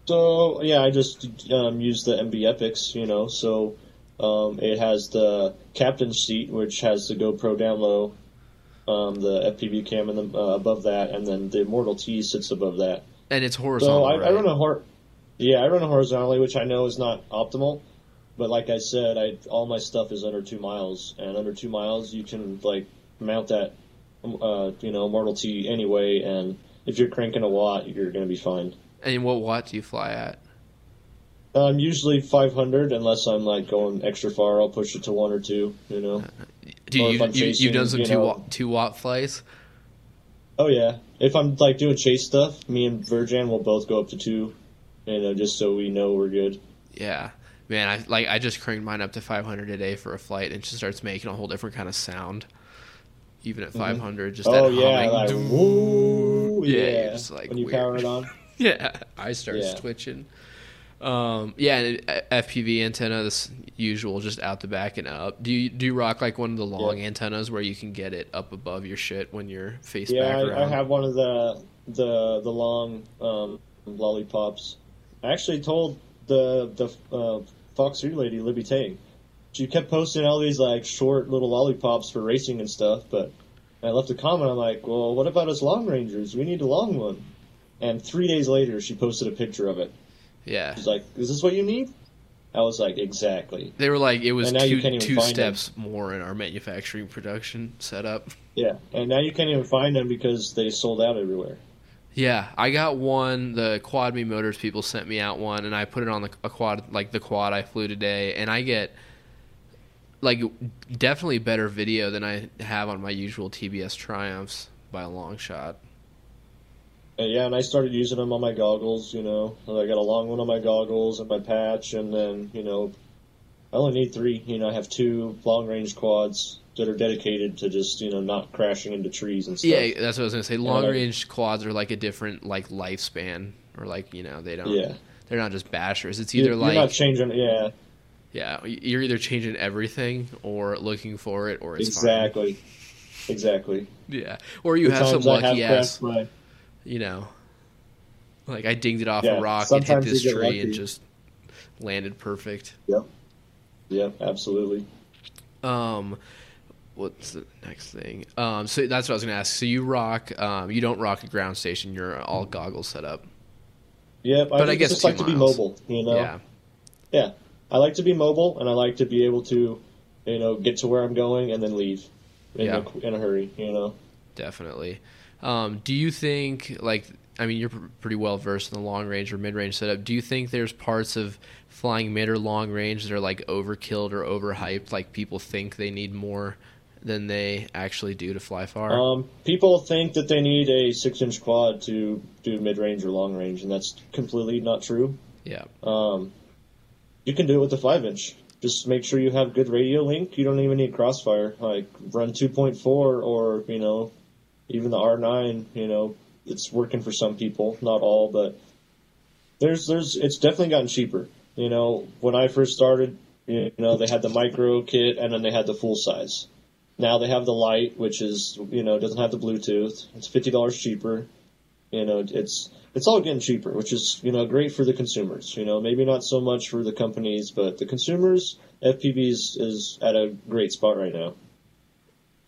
So yeah, I just um, use the MB Epics, you know. So um, it has the captain's seat, which has the GoPro down low, um, the FPV cam in the, uh, above that, and then the Immortal T sits above that. And it's horizontal. So I, right? I run a hor- yeah, I run it horizontally, which I know is not optimal. But like I said, I all my stuff is under two miles, and under two miles you can like mount that, uh, you know, Immortal T anyway, and if you're cranking a watt, you're gonna be fine. And what watt do you fly at? I'm usually 500 unless I'm like going extra far. I'll push it to one or two. You know. Do you, you you've done some you two know- watt two watt flights? Oh yeah. If I'm like doing chase stuff, me and Virgin will both go up to two. You know, just so we know we're good. Yeah, man. I like I just cranked mine up to 500 a day for a flight, and it just starts making a whole different kind of sound. Even at mm-hmm. 500, just oh that yeah, like woo, Yeah, yeah. just, like, when you weird. power it on. Yeah, I start Yeah. twitching. Um, yeah, uh, FPV antenna, this usual, just out the back and up. Do you do you rock like one of the long Yeah. antennas where you can get it up above your shit when you're face Yeah, back I. I have one of the the the long um, lollipops. I actually told the the uh, Foxeer lady Libby Tang. She kept posting all these like short little lollipops for racing and stuff, but I left a comment. I'm like, well, what about us long rangers? We need a long one. And three days later, she posted a picture of it. Yeah, She's like, "Is this what you need?" I was like, "Exactly." they were like it was And now you two two steps more in our manufacturing production setup. Yeah, and now you can't even find them because they sold out everywhere. Yeah, I got one. The Kwad Me Motors people sent me out one, and I put it on the a quad, like the quad I flew today, and I get like definitely better video than I have on my usual TBS Triumphs by a long shot. And yeah, and I started using them on my goggles. You know, I got a long one on my goggles and my patch, and then you know, I only need three. You know, I have two long range quads that are dedicated to just you know not crashing into trees and stuff. Yeah, that's what I was gonna say. Long range quads are like a different like lifespan, or like you know they don't. Yeah. They're not just bashers. It's either you're, like you're not changing. Yeah. Yeah, you're either changing everything or looking for it, or it's exactly, fine. exactly. Yeah, or you The have some lucky have ass, my- you know, like I dinged it off Yeah, a rock and hit this tree and just landed perfect. Yep. Yep. Absolutely. Um, what's the next thing? Um, so that's what I was gonna ask. So you rock, um, you don't rock a ground station. You're all goggles set up. Yep. But I think guess just like to be mobile. You know. Yeah, Yeah, I like to be mobile, and I like to be able to, you know, get to where I'm going and then leave in, Yeah. a, in a hurry. You know. definitely. Um, do you think like? I mean, you're pr- pretty well versed in the long range or mid range setup. Do you think there's parts of flying mid or long range that are like overkilled or overhyped? Like people think they need more than they actually do to fly far. Um, people think that they need a six-inch quad to do mid-range or long range, and that's completely not true. yeah, Um, you can do it with a five-inch. Just make sure you have good radio link. You don't even need crossfire. Like run 2.4 or you know, even the R9. You know, it's working for some people, not all, but there's there's it's definitely gotten cheaper. You know, when I first started, you know, they had the micro kit and then they had the full size. Now they have the light, which is you know doesn't have the Bluetooth. It's fifty dollars cheaper. You know, it's it's all getting cheaper, which is you know great for the consumers. You know, maybe not so much for the companies, but the consumers, FPVs is at a great spot right now.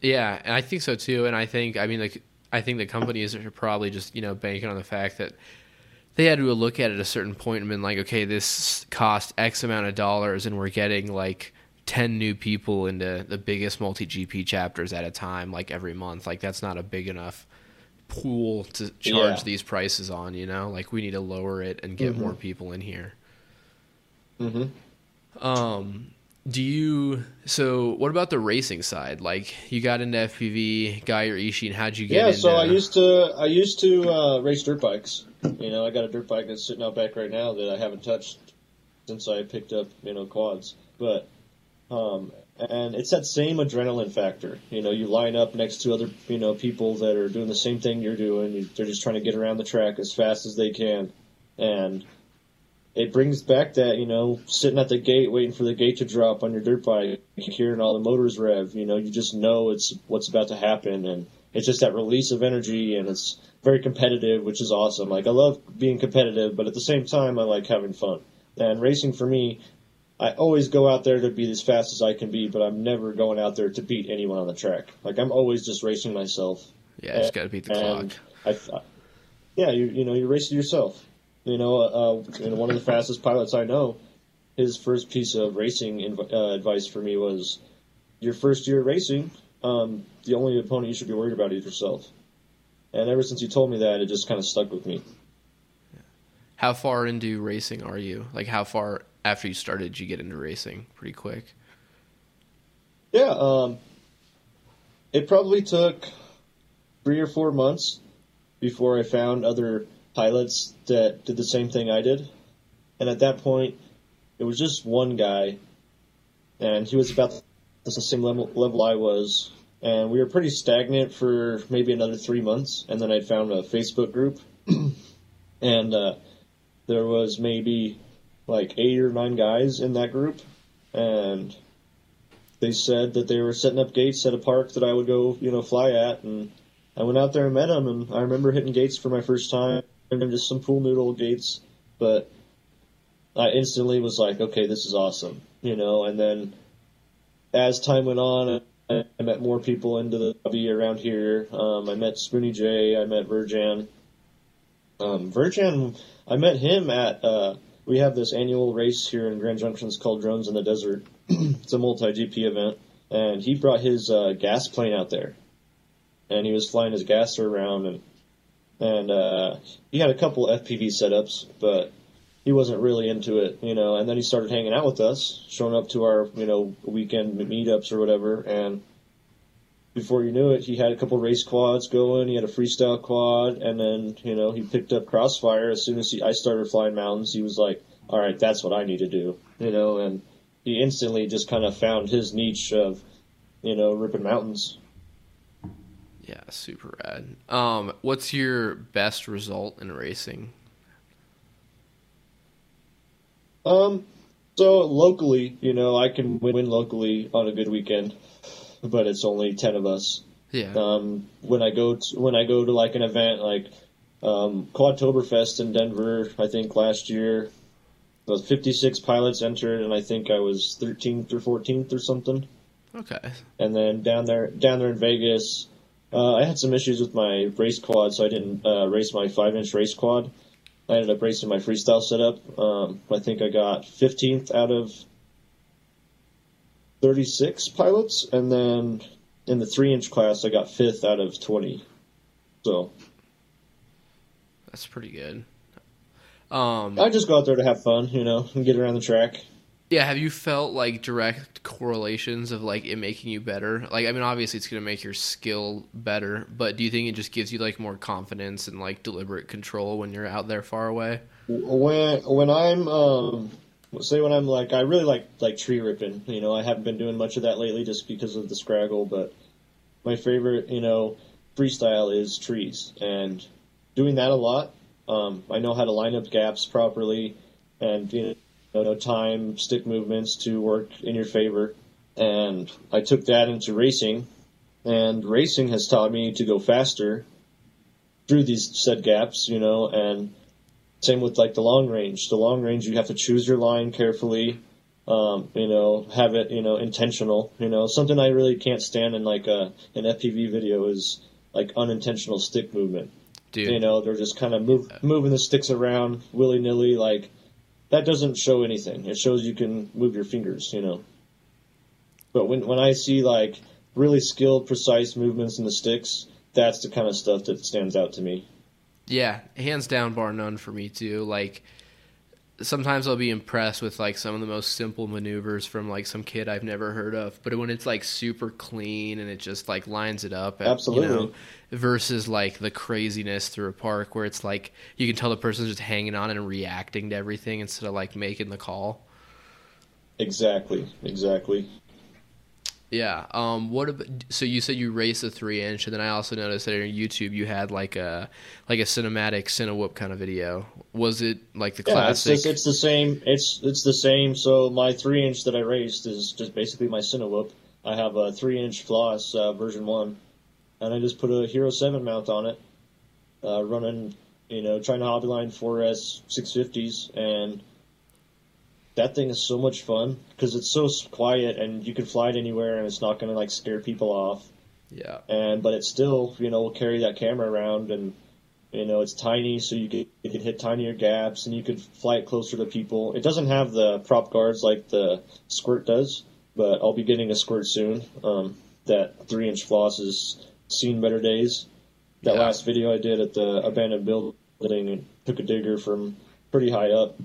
Yeah, and I think so too. And I think, I mean, like, I think the companies are probably just, you know, banking on the fact that they had to look at it at a certain point and been like, okay, this cost X amount of dollars, and we're getting like 10 new people into the biggest multi GP chapters at a time, like every month. Like, that's not a big enough pool to charge Yeah. these prices on, you know? Like, we need to lower it and get Mhm. more people in here. Mm-hmm. Um, do you? So, what about the racing side? Like, you got into FPV, got your Eachine, and how'd you get Yeah, into? so I used to I used to uh, race dirt bikes. You know, I got a dirt bike that's sitting out back right now that I haven't touched since I picked up you know quads. But um, and it's that same adrenaline factor. You know, you line up next to other you know people that are doing the same thing you're doing. You, they're just trying to get around the track as fast as they can, and it brings back that you know sitting at the gate waiting for the gate to drop on your dirt bike, hearing all the motors rev. You know, you just know it's what's about to happen, and it's just that release of energy, and it's very competitive, which is awesome. Like I love being competitive, but at the same time, I like having fun. And racing for me, I always go out there to be as fast as I can be, but I'm never going out there to beat anyone on the track. Like I'm always just racing myself. yeah, just got to beat the clock. I, I- yeah, you you know you're racing yourself. You know, uh, and one of the fastest pilots I know, his first piece of racing inv- uh, advice for me was, your first year racing, um, the only opponent you should be worried about is yourself. And ever since he told me that, it just kind of stuck with me. How far into racing are you? Like, how far after you started did you get into racing? Pretty quick. Yeah, um, it probably took three or four months before I found other pilots that did the same thing I did. And at that point, it was just one guy, and he was about the same level, level I was. And we were pretty stagnant for maybe another three months, and then I found a Facebook group, and uh, there was maybe like eight or nine guys in that group, and they said that they were setting up gates at a park that I would go, you know, fly at, and I went out there and met them, and I remember hitting gates for my first time, and just some pool noodle gates, but I instantly was like, okay, this is awesome, you know, and then as time went on, I, met more people into the hobby around here. Um, I met Spoonie J, I met Virjan. Um, Virjan, I met him at, uh, we have this annual race here in Grand Junction. Called Drones in the Desert. it's a multi GP event, and he brought his uh, gas plane out there, and he was flying his gasser around, and and uh, he had a couple FPV setups, but he wasn't really into it, you know. And then he started hanging out with us, showing up to our, you know, weekend meetups or whatever. And before you knew it, he had a couple race quads going. He had a freestyle quad, and then you know he picked up Crossfire. As soon as he, I started flying mountains, he was like, "All right, that's what I need to do," you know. And he instantly just kind of found his niche of, you know, ripping mountains. Yeah, super rad. Um, what's your best result in racing? Um, so locally, you know, I can win locally on a good weekend, but it's only ten of us. Yeah. Um, when I go to, when I go to like an event like um, Quadtoberfest in Denver, I think last year, was 56 pilots entered, and I think I was 13th or 14th or something. Okay. And then down there, down there in Vegas, uh, I had some issues with my race quad, so I didn't uh, race my five inch race quad. I ended up racing my freestyle setup. Um, I think I got 15th out of 36 pilots, and then in the three inch class, I got fifth out of 20. So That's pretty good. Um, I just go out there to have fun, you know, and get around the track. Yeah, have you felt like direct correlations of like it making you better? Like, I mean, obviously it's gonna make your skill better, but do you think it just gives you like more confidence and like deliberate control when you're out there far away? When when I'm um, say when I'm like I really like like tree ripping. You know, I haven't been doing much of that lately just because of the scraggle, but my favorite, you know, freestyle is trees and doing that a lot. Um, I know how to line up gaps properly and you know time stick movements to work in your favor. And I took that into racing, and racing has taught me to go faster through these said gaps. You know, and same with like the long range. The long range, you have to choose your line carefully. Um, you know, have it, you know, intentional. You know, something I really can't stand in like a an FPV video is like unintentional stick movement. Dude, You know, they're just kind of move, moving the sticks around willy nilly. Like that doesn't show anything. It shows you can move your fingers. You know. But when when I see like really skilled, precise movements in the sticks, that's the kind of stuff that stands out to me. Yeah, hands down, bar none for me too. Like sometimes I'll be impressed with like some of the most simple maneuvers from like some kid I've never heard of, but when it's like super clean and it just like lines it up, at, Absolutely. You know, versus like the craziness through a park where it's like you can tell the person's just hanging on and reacting to everything instead of like making the call. Exactly. Exactly. Yeah. Um. What about? So you said you raced a three inch, and then I also noticed that on YouTube you had like a like a cinematic Cinewhoop kind of video. Was it like the Yeah, it's classic? just, it's the same. It's it's the same. So my three inch that I raced is just basically my Cinewhoop. I have a three inch floss uh, version one, and I just put a Hero Seven mount on it, uh, running you know China Hobbyline 4S 650s, and that thing is so much fun because it's so quiet and you can fly it anywhere and it's not going to like scare people off. Yeah. and but it still you know will carry that camera around and you know it's tiny so you can you can hit tinier gaps and you could fly it closer to people. It doesn't have the prop guards like the squirt does but i'll be getting a squirt soon. Um, that three inch floss has seen better days. That Yeah. last video i did at the abandoned building took a digger from pretty high up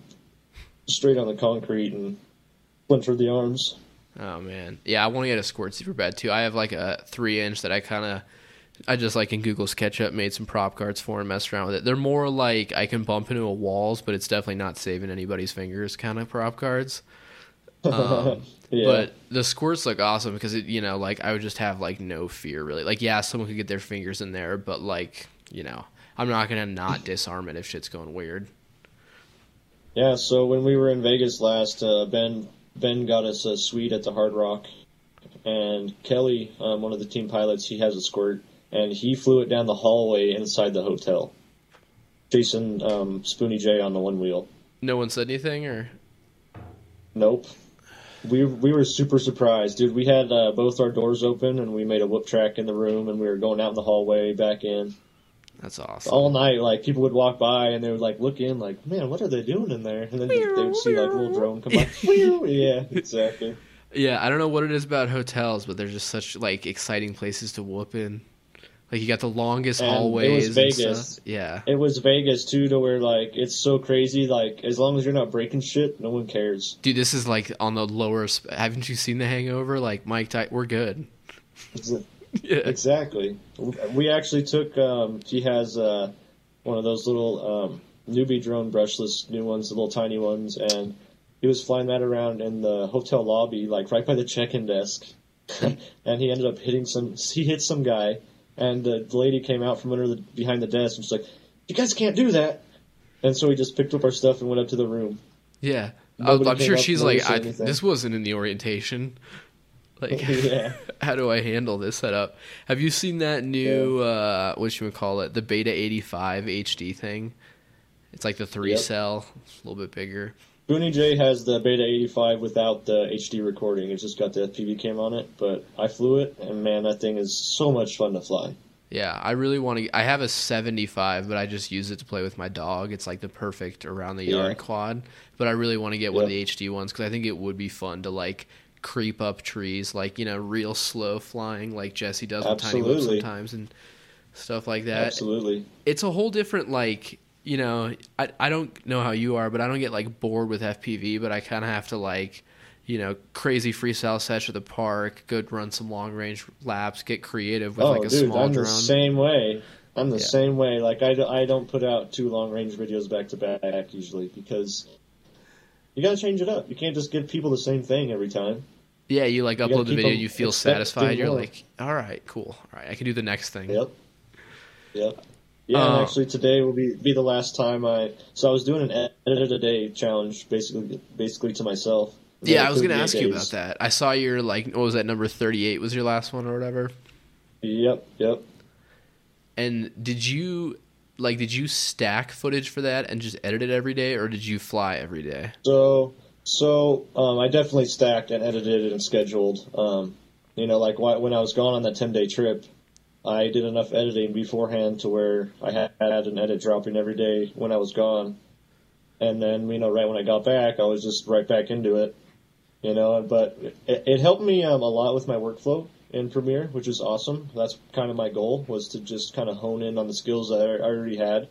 straight on the concrete and splintered the arms Oh man, yeah, I want to get a squirt super bad too. I have like a three inch that I kind of, I just like in Google SketchUp made some prop guards for and messed around with it. They're more like I can bump into a walls, but it's definitely not saving anybody's fingers kind of prop guards. Um, yeah But the squirts look awesome because it, you know, like I would just have like no fear really. Like yeah, someone could get their fingers in there, but like you know, I'm not gonna not disarm it if shit's going weird. Yeah, so when we were in Vegas last, uh, Ben Ben got us a suite at the Hard Rock, and Kelly, um, one of the team pilots, he has a squirt, and he flew it down the hallway inside the hotel, chasing um, Spoonie J on the one wheel. No one said anything, or Nope. We we were super surprised, dude. We had uh, both our doors open, and we made a whoop track in the room, and we were going out in the hallway, back in. That's awesome. all night. Like people would walk by and they would like look in, like, man, what are they doing in there? And then they would see like a little drone come by. yeah, exactly. Yeah, I don't know what it is about hotels, but they're just such like exciting places to whoop in. Like you got the longest And it was hallways. and Vegas. stuff. Yeah. It was Vegas too, to where like it's so crazy. Like as long as you're not breaking shit, no one cares. Dude, this is like on the lower. Sp- Haven't you seen The Hangover? Like Mike, Ty- we're good. yeah. Exactly. We actually took. Um, he has uh, one of those little um, newbie drone brushless new ones, the little tiny ones, and he was flying that around in the hotel lobby, like right by the check-in desk, and he ended up hitting some. He hit some guy, and the, the lady came out from under the behind the desk and she's like, "You guys can't do that." And so we just picked up our stuff and went up to the room. Yeah. Nobody I'm sure she's like, I, this wasn't in the orientation. Like, yeah. how do I handle this setup? Have you seen that new, uh, what you would call it? The Beta 85 HD thing? It's like the three Yep. cell, a little bit bigger. Booney J has the Beta 85 without the HD recording. It's just got the FPV cam on it, but I flew it, and man, that thing is so much fun to fly. Yeah, I really want to. I have a 75, but I just use it to play with my dog. It's like the perfect around the yard Yeah. quad. But I really want to get one of the HD ones because I think it would be fun to like creep up trees, like you know, real slow flying, like Jesse does with Tiny Whoop sometimes and stuff like that. Absolutely. It's a whole different like. You know, I I don't know how you are, but I don't get like bored with FPV. But I kind of have to like, you know, crazy freestyle sesh at the park, go run some long range laps, get creative with oh, like a dude, small I'm drone. the same way. I'm the Yeah. same way. Like I, I don't put out two long range videos back to back usually because you got to change it up. You can't just give people the same thing every time. Yeah, you like gotta upload the video, you feel satisfied. You're more. like, all right, cool. All right, I can do the next thing. Yep. Yep. Yeah, Uh, and actually today will be be the last time I. So I was doing an edit a day challenge, basically, basically to myself. Yeah, I was gonna ask you about that. I saw your like, what was that number thirty eight? Was your last one or whatever? Yep, yep. And did you like, did you stack footage for that and just edit it every day, or did you fly every day? So, so um, I definitely stacked and edited and scheduled. Um, you know, like when I was gone on that ten day trip, I did enough editing beforehand to where I had, an edit dropping every day when I was gone, and then you know, right when I got back, I was just right back into it. You know, but it, it helped me um, a lot with my workflow in Premiere, which is awesome. That's kind of my goal was to just kind of hone in on the skills that I already had,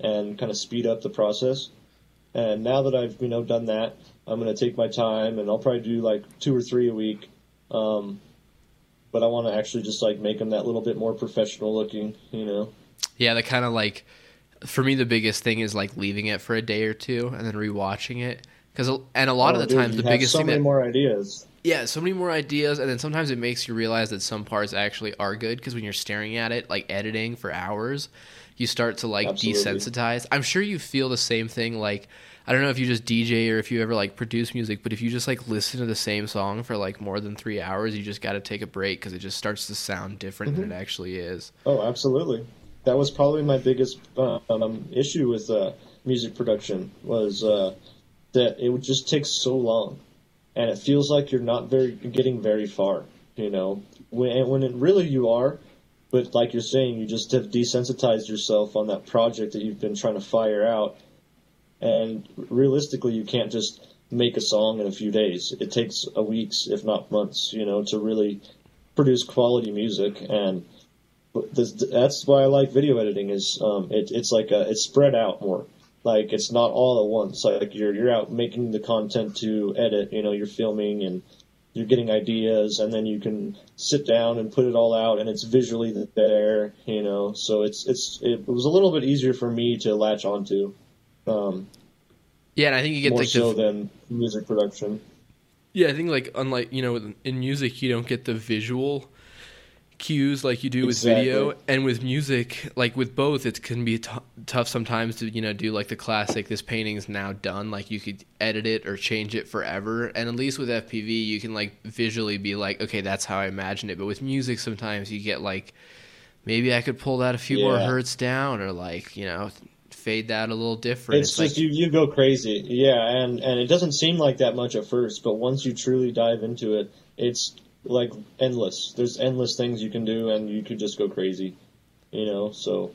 and kind of speed up the process. And now that I've you know done that, I'm gonna take my time and I'll probably do like two or three a week. Um, but I want to actually just like make them that little bit more professional looking, you know. Yeah, the kind of like, for me, the biggest thing is like leaving it for a day or two and then rewatching it. Because and a lot Oh, of the dude, times, the biggest so thing many that more ideas. Yeah, so many more ideas, and then sometimes it makes you realize that some parts actually are good because when you're staring at it, like editing for hours, you start to like Absolutely. desensitize. I'm sure you feel the same thing. Like, I don't know if you just DJ or if you ever like produce music, but if you just like listen to the same song for like more than three hours, you just got to take a break because it just starts to sound different Mm-hmm. than it actually is. Oh, absolutely. That was probably my biggest um, issue with uh, music production was uh, that it would just take so long, and it feels like you're not very getting very far. You know, when when it really you are, but like you're saying, you just have desensitized yourself on that project that you've been trying to fire out, and realistically, you can't just make a song in a few days. It takes a weeks, if not months, you know, to really produce quality music and this, that's why I like video editing. Is um, it, it's like a, it's spread out more. Like it's not all at once. Like you're you're out making the content to edit. You know, you're filming and you're getting ideas, and then you can sit down and put it all out, and it's visually there. You know, so it's it's it was a little bit easier for me to latch onto, um, Yeah, and I think you get more like so the than music production. Yeah, I think like unlike you know in music you don't get the visual cues like you do with video, and with music like with both it can be t- tough sometimes to you know do like the classic this painting's now done. Like you could edit it or change it forever, and at least with FPV you can like visually be like okay that's how I imagine it, but with music sometimes you get like maybe I could pull that a few more hertz down or like you know fade that a little different. It's, just you, you go crazy, yeah, and and it doesn't seem like that much at first, but once you truly dive into it, it's like endless. There's endless things you can do, and you could just go crazy, you know. So,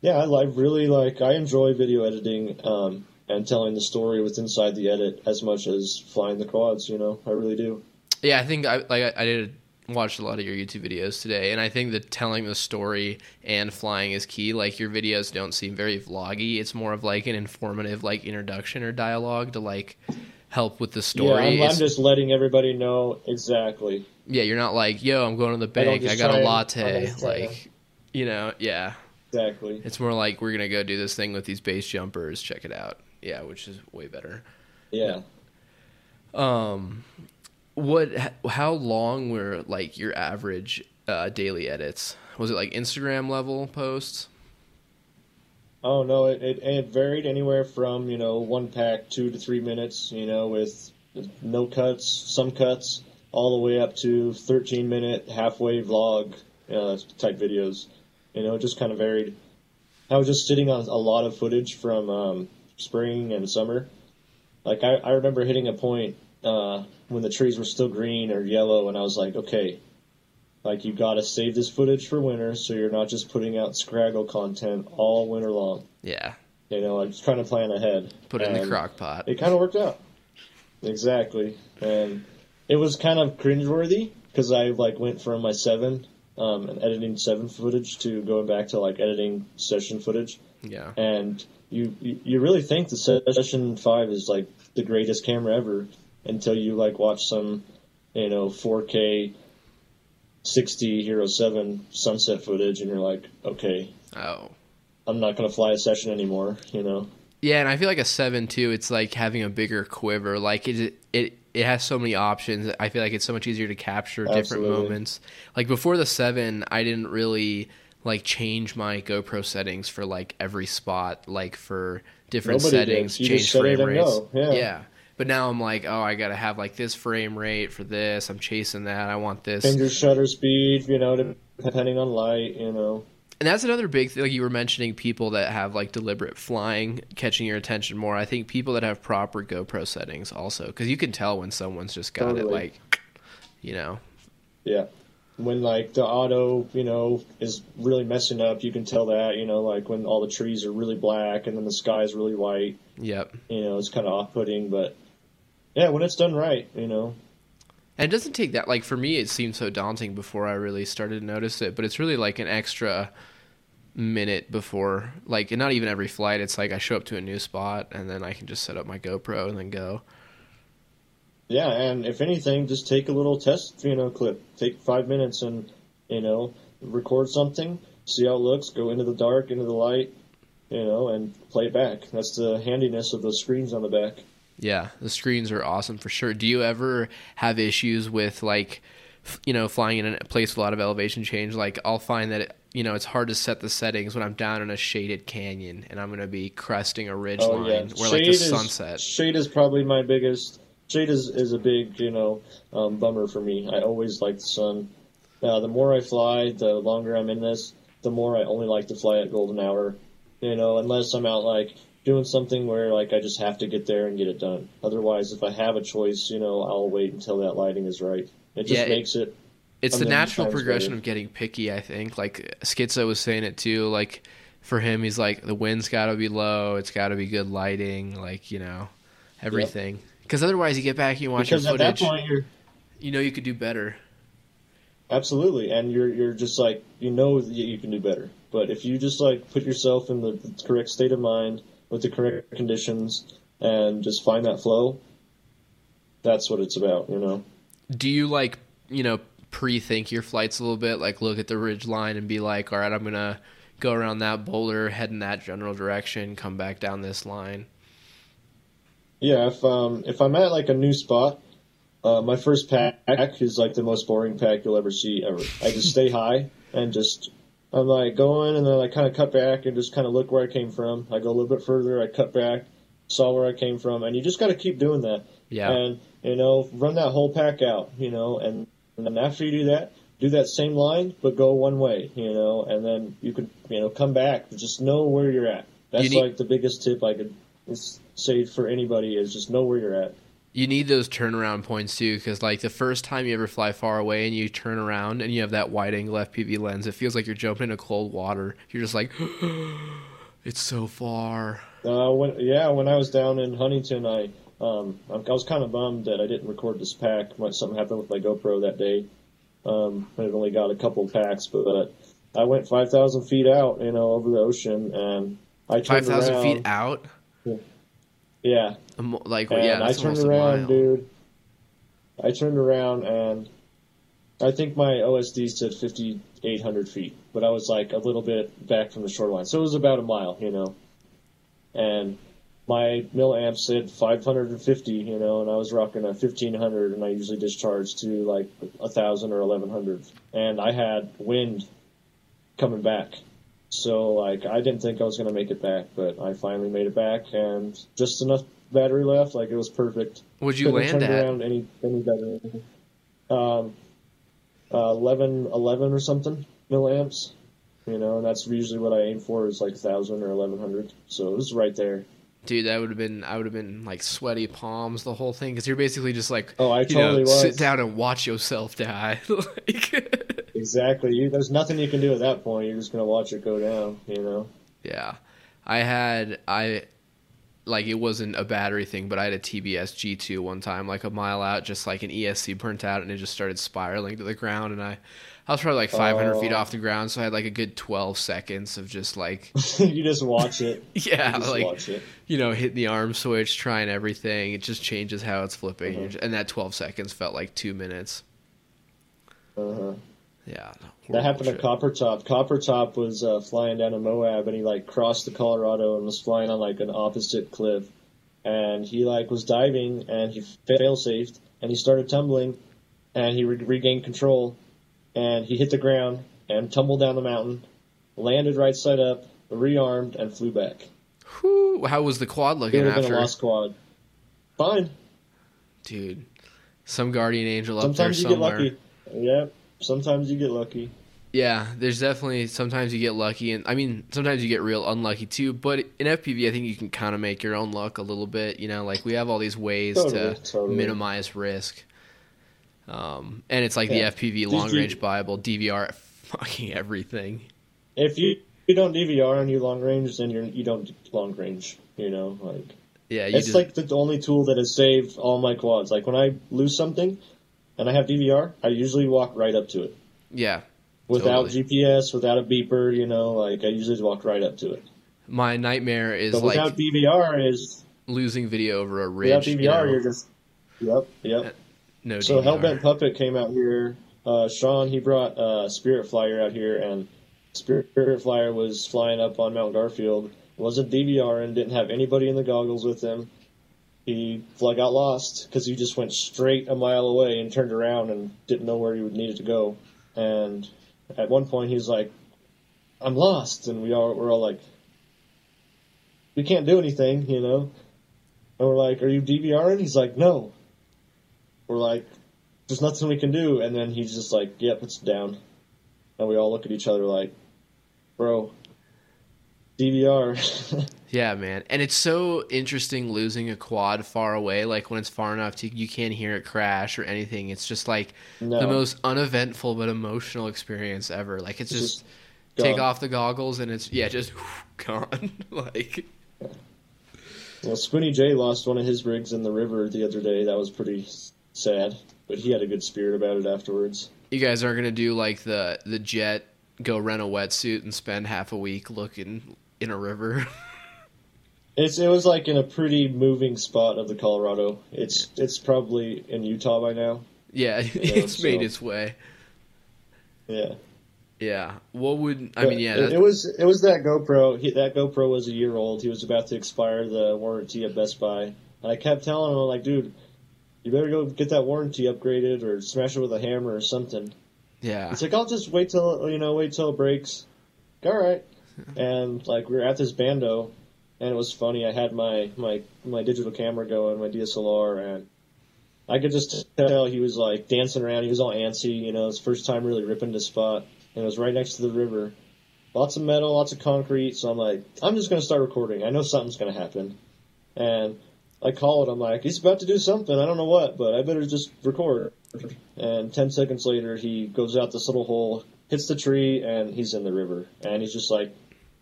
yeah, I like really like I enjoy video editing um, and telling the story with inside the edit as much as flying the quads. You know, I really do. Yeah, I think I like I, I did watched a lot of your YouTube videos today, and I think that telling the story and flying is key. Like your videos don't seem very vloggy; it's more of like an informative, like introduction or dialogue to like help with the story. Yeah, I'm, I'm just letting everybody know exactly. Yeah, you're not like, yo, I'm going to the bank, I got a latte, like, you know, yeah. Exactly. It's more like we're gonna go do this thing with these base jumpers. Check it out. Yeah, which is way better. Yeah. Um, what? How long were like your average uh, daily edits? Was it like Instagram level posts? Oh no, it, it it varied anywhere from you know one pack two to three minutes, you know, with no cuts, some cuts, all the way up to thirteen minute halfway vlog uh, type videos. You know, it just kind of varied. I was just sitting on a lot of footage from um, spring and summer. Like I, I remember hitting a point uh, when the trees were still green or yellow, and I was like, okay, like you got to save this footage for winter, so you're not just putting out Scraggle content all winter long. Yeah. You know, I'm just trying to plan ahead. Put it in the crock pot. It kind of worked out. Exactly, and it was kind of cringeworthy because I like went from my seven um, and editing seven footage to going back to like editing session footage. Yeah. And you you, you really think the session five is like the greatest camera ever until you like watch some you know 4K 60 Hero 7 sunset footage and you're like, okay, oh, I'm not going to fly a session anymore, you know. Yeah, and I feel like a 7 too, it's like having a bigger quiver. Like it it it has so many options. I feel like it's so much easier to capture Absolutely. different moments. Like before the 7, I didn't really like change my GoPro settings for like every spot, like for different Nobody settings, change frame rates. Yeah. yeah. But now I'm like, oh, I gotta have like this frame rate for this. I'm chasing that. I want this. Your shutter speed, you know, depending on light, you know. And that's another big thing. Like you were mentioning, people that have like deliberate flying catching your attention more. I think people that have proper GoPro settings also, because you can tell when someone's just got it like, you know, Yeah. When like the auto, you know, is really messing up, you can tell that, you know, like when all the trees are really black and then the sky's really white, yep. you know, it's kind of off-putting, but yeah, when it's done right, you know. And it doesn't take that. Like for me, it seemed so daunting before I really started to notice it. But it's really like an extra minute before, like not even every flight. It's like I show up to a new spot and then I can just set up my GoPro and then go. Yeah, and if anything, just take a little test, you know, clip. Take five minutes and, you know, record something, see how it looks, go into the dark, into the light, you know, and play it back. That's the handiness of those screens on the back. Yeah, the screens are awesome for sure. Do you ever have issues with like, f- you know, flying in a place with a lot of elevation change? Like, I'll find that it, you know it's hard to set the settings when I'm down in a shaded canyon and I'm going to be cresting a ridge Oh line yeah, where like the is, sunset. Shade is probably my biggest. Shade is, is a big, you know, um, bummer for me. I always like the sun. Uh, the more I fly, the longer I'm in this, the more I only like to fly at golden hour. You know, unless I'm out like doing something where like I just have to get there and get it done. Otherwise, if I have a choice, you know, I'll wait until that lighting is right. It just Yeah, makes it. It's the natural progression better. of getting picky, I think. Like Schizo was saying it too. Like for him, he's like the wind's got to be low. It's got to be good lighting. Like you know, everything. Because otherwise, you get back and you watch Because your at that footage. point, you're you know, you could do better. Absolutely, and you're you're just like you know that you can do better. But if you just like put yourself in the correct state of mind with the correct conditions and just find that flow, that's what it's about, you know. Do you like you know pre-think your flights a little bit? Like look at the ridge line and be like, all right, I'm gonna go around that boulder, head in that general direction, come back down this line. Yeah, if um if I'm at like a new spot, uh, my first pack is like the most boring pack you'll ever see ever. I just stay high and just I'm like going and then I kind of cut back and just kind of look where I came from. I go a little bit further, I cut back, saw where I came from, and you just got to keep doing that. Yeah. And you know, run that whole pack out, you know, and, and then after you do that, do that same line but go one way, you know, and then you could you know come back. But just know where you're at. That's need- like the biggest tip I could say for anybody is just know where you're at. You need those turnaround points too, because like the first time you ever fly far away and you turn around and you have that wide angle FPV lens, it feels like you're jumping into cold water. You're just like, it's so far. Uh, when yeah, when I was down in Huntington, I um I was kind of bummed that I didn't record this pack something happened with my GoPro that day. Um, I only got a couple packs, but I went 5,000 feet out, you know, over the ocean, and I turned Five thousand feet out. Yeah, Like and yeah, I turned around, dude. I turned around and I think my OSD said 5,800 feet, but I was like a little bit back from the shoreline, so it was about a mile, you know. And my mill milliamp said 550, you know, and I was rocking a 1500, and I usually discharge to like a thousand or 1100, and I had wind coming back. So like I didn't think I was gonna make it back, but I finally made it back, and just enough battery left, like it was perfect. Would you Couldn't land at? around any any better. Um, uh, 11, 11 or something milliamps, you know, and that's usually what I aim for is like thousand or eleven hundred. So it was right there. Dude, that would have been I would have been like sweaty palms the whole thing because you're basically just like Oh, I you totally know was. sit down and watch yourself die. like, Exactly. You, there's nothing you can do at that point. You're just gonna watch it go down. You know. yeah, I had I like it wasn't a battery thing, but I had a TBS G2 one time, like a mile out, just like an ESC burnt out, and it just started spiraling to the ground, and I I was probably like 500 feet Oh. off the ground, so I had like a good 12 seconds of just like you just watch it. yeah, like watch it. you know, hitting the arm switch, trying everything. It just changes how it's flipping, Uh-huh. And that 12 seconds felt like two minutes. Uh-huh. Yeah, That happened to shit. Copper Top. Copper Top was uh, flying down to Moab, and he like crossed the Colorado and was flying on like an opposite cliff. And he like was diving, and he fail safed, and he started tumbling, and he re- regained control, and he hit the ground and tumbled down the mountain, landed right side up, rearmed, and flew back. Whew, how was the quad It looking would have been a lost quad. Fine. Dude, some guardian angel up there somewhere. Sometimes you get lucky. Yep. Sometimes you get lucky. Yeah, there's definitely sometimes you get lucky, and I mean sometimes you get real unlucky too. But in FPV, I think you can kind of make your own luck a little bit. You know, like we have all these ways Totally, to totally. minimize risk. Um, and it's like Yeah. the FPV Did long you- range Bible, DVR, fucking everything. If you you don't DVR and you long range, then you're you don't long range. You know, like Yeah, you it's just like the only tool that has saved all my quads. Like when I lose something, and I have DVR, I usually walk right up to it yeah. without Totally. GPS, without a beeper. You know, like I usually just walk right up to it. My nightmare is But like without DVR is losing video over a ridge. without you DVR, know? you're just yep yep. no So DVR. Hellbent Puppet came out here. Uh, Sean he brought uh, Spirit Flyer out here, and Spirit Flyer was flying up on Mount Garfield. Wasn't DVR and didn't have anybody in the goggles with him. He flag got lost because he just went straight a mile away and turned around and didn't know where he needed to go. And at one point he's like, "I'm lost," and we all we're all like, "We can't do anything," you know. And we're like, "Are you DVRing?" He's like, "No." We're like, there's nothing we can do. And then he's just like, yep, it's down. And we all look at each other like, bro, DVR. Yeah, man. And it's so interesting losing a quad far away. Like when it's far enough to you can't hear it crash or anything. It's just like no. the most uneventful but emotional experience ever. Like it's It's just, just take off the goggles and it's yeah, just gone. like Well, Squinty J lost one of his rigs in the river the other day. That was pretty sad. But he had a good spirit about it afterwards. you guys aren't gonna do like the the jet go rent a wetsuit and spend half a week looking in a river. It's it was like in a pretty moving spot of the Colorado. It's it's probably in Utah by now. yeah, it's so- made its way. Yeah. Yeah. What would I But mean? Yeah, it, it was it was that GoPro. He, that GoPro was a year old. He was about to expire the warranty at Best Buy, and I kept telling him, like, dude, you better go get that warranty upgraded or smash it with a hammer or something. yeah. It's like I'll just wait till you know wait till it breaks. All right, and like we were at this bando, and it was funny. I had my my my digital camera going, my DSLR, and I could just tell he was like dancing around. He was all antsy, you know. His first time really ripping the spot, and it was right next to the river. Lots of metal, lots of concrete. So I'm like, I'm just gonna start recording. I know something's gonna happen, and I call it. I'm like, he's about to do something. I don't know what, but I better just record. And ten seconds later, he goes out this little hole, hits the tree, and he's in the river. And he's just like,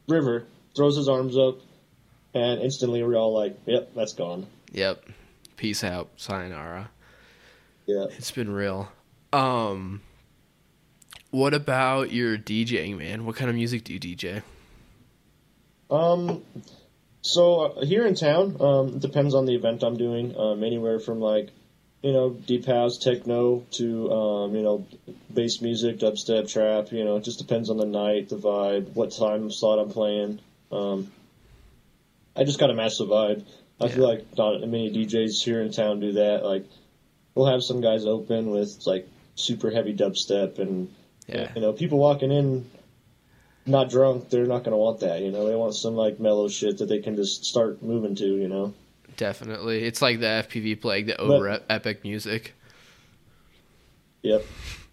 river, throws his arms up, and instantly we're all like, yep, that's gone. Yep. Peace out. Sayonara. Yeah. It's been real. Um What about your DJing, man? What kind of music do you DJ? Um, so uh, here in town, um, it depends on the event I'm doing. Um, anywhere from like, you know, deep house, techno to um, you know, bass music, dubstep, trap. You know, it just depends on the night, the vibe, what time slot I'm playing. Um, I just gotta match the vibe. I Yeah. feel like not many DJs here in town do that. Like, we'll have some guys open with like super heavy dubstep and Yeah. you know, people walking in not drunk, they're not going to want that. You know, they want some like mellow shit that they can just start moving to. You know. Definitely. It's like the FPV plague, the over epic music. Yep.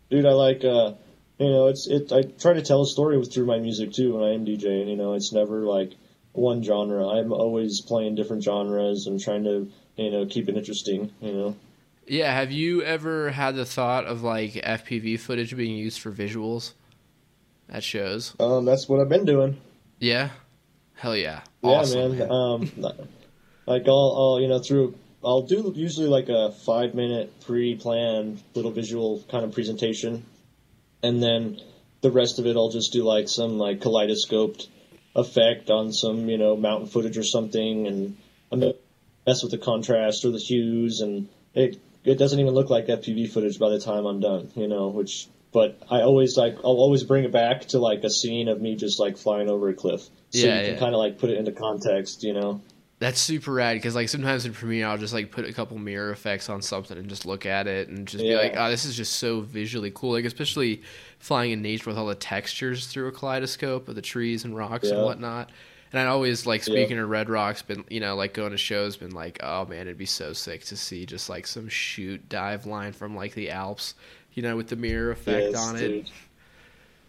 Dude, I like. uh You know, it's it. I try to tell a story with through my music too when I am DJing. You know, it's never like one genre. I'm always playing different genres and trying to you know keep it interesting. You know. Yeah, have you ever had the thought of like FPV footage being used for visuals at shows? Um, that's what I've been doing. Yeah. Hell yeah. Yeah, Awesome, man. Um, like I'll, I'll, you know, through I'll do usually like a five minute pre-planned little visual kind of presentation, and then the rest of it I'll just do like some like kaleidoscoped effect on some you know mountain footage or something, and I'm mess with the contrast or the hues, and it it doesn't even look like FPV footage by the time I'm done, you know, which. But I always like I'll always bring it back to like a scene of me just like flying over a cliff, so Yeah, you can yeah. kind of like put it into context, you know. That's super rad because like sometimes in Premiere I'll just like put a couple mirror effects on something and just look at it and just be like, oh, this is just so visually cool. Like especially flying in nature with all the textures through a kaleidoscope of the trees and rocks and whatnot. And I always like Yeah. speaking of Red Rocks, been you know like going to shows, been like, oh man, it'd be so sick to see just like some shoot dive line from like the Alps, you know, with the mirror effect Yes, on it. dude.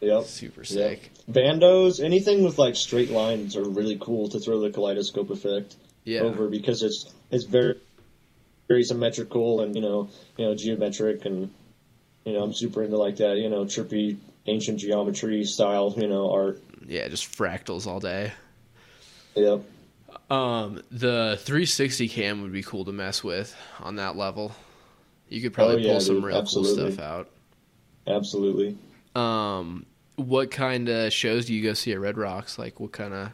Yep. Super Yep. sick. Bandos, anything with like straight lines are really cool to throw the kaleidoscope effect Yeah. over because it's it's very very symmetrical and you know you know geometric and you know I'm super into like that you know trippy ancient geometry style you know art. Yeah, just fractals all day. Yep. Um, the 360 cam would be cool to mess with on that level. You could probably Oh, yeah, pull some dude, real absolutely. cool stuff out. Absolutely. Um, what kind of shows do you go see at Red Rocks? Like, what kind of?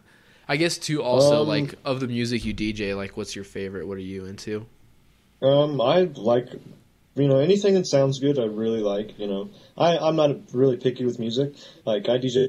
I guess too. Also, Um, like of the music you DJ, like what's your favorite? What are you into? Um, I like, you know, anything that sounds good. I really like. You know, I I'm not really picky with music. Like I DJ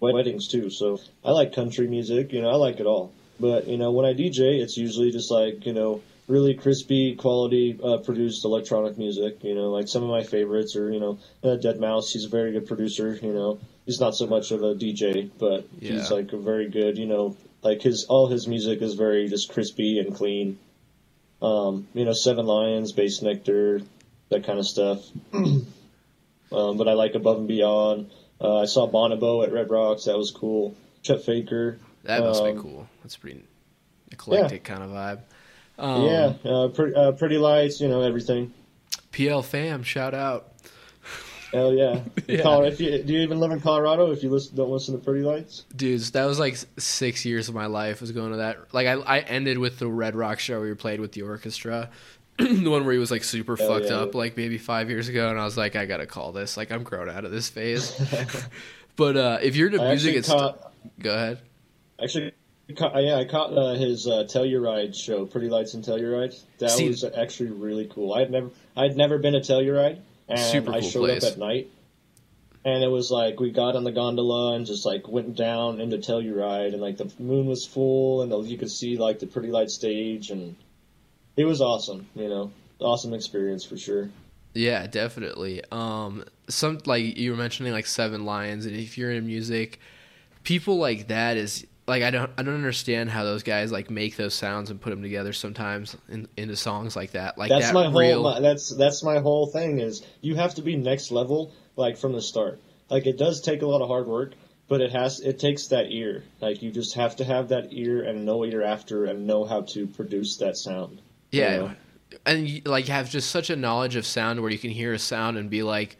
weddings too, so I like country music. You know, I like it all. But you know, when I DJ, it's usually just like you know, really crispy, quality uh, produced electronic music. You know, like some of my favorites are you know, uh, deadmau5. He's a very good producer. You know, he's not so much of a DJ, but he's like a very good. You know, like his all his music is very just crispy and clean. Um, you know, Seven Lions, Bassnectar, that kind of stuff. um, but I like Above and Beyond. Uh, I saw Bonobo at Red Rocks. That was cool. Chet Faker. That must be Um, cool. That's pretty eclectic kind of vibe. Um, yeah, uh, pretty, uh, pretty lights. You know everything. PL fam, shout out. Hell yeah. Yeah. Colo- if you, do you even live in Colorado? If you listen, don't listen to Pretty Lights. Dudes, that was like six years of my life was going to that. Like I, I ended with the Red Rock show where we played with the orchestra, the one where he was like super Hell fucked yeah. up, like maybe five years ago, and I was like, I gotta call this. Like I'm grown out of this phase. but uh, if you're into I music, it's caught. go ahead. Actually, caught, yeah, I caught uh, his uh, Telluride show, Pretty Lights and Telluride. That See- was actually really cool. I had never, I'd never been to Telluride, and Super I showed place. up at night, and it was like we got on the gondola and just like went down into Telluride, and like the moon was full, and the, you could see like the Pretty Light stage, and it was awesome. You know, awesome experience for sure. Yeah, definitely. Um, some like you were mentioning like Seven Lions, and if you're in music, people like that is like I don't I don't understand how those guys like make those sounds and put them together sometimes in, into songs like that. Like that's that my real. whole my, that's that's my whole thing is you have to be next level like from the start like it does take a lot of hard work but it has it takes that ear like you just have to have that ear and know what you're after and know how to produce that sound you Yeah, know? and you, like have just such a knowledge of sound where you can hear a sound and be like,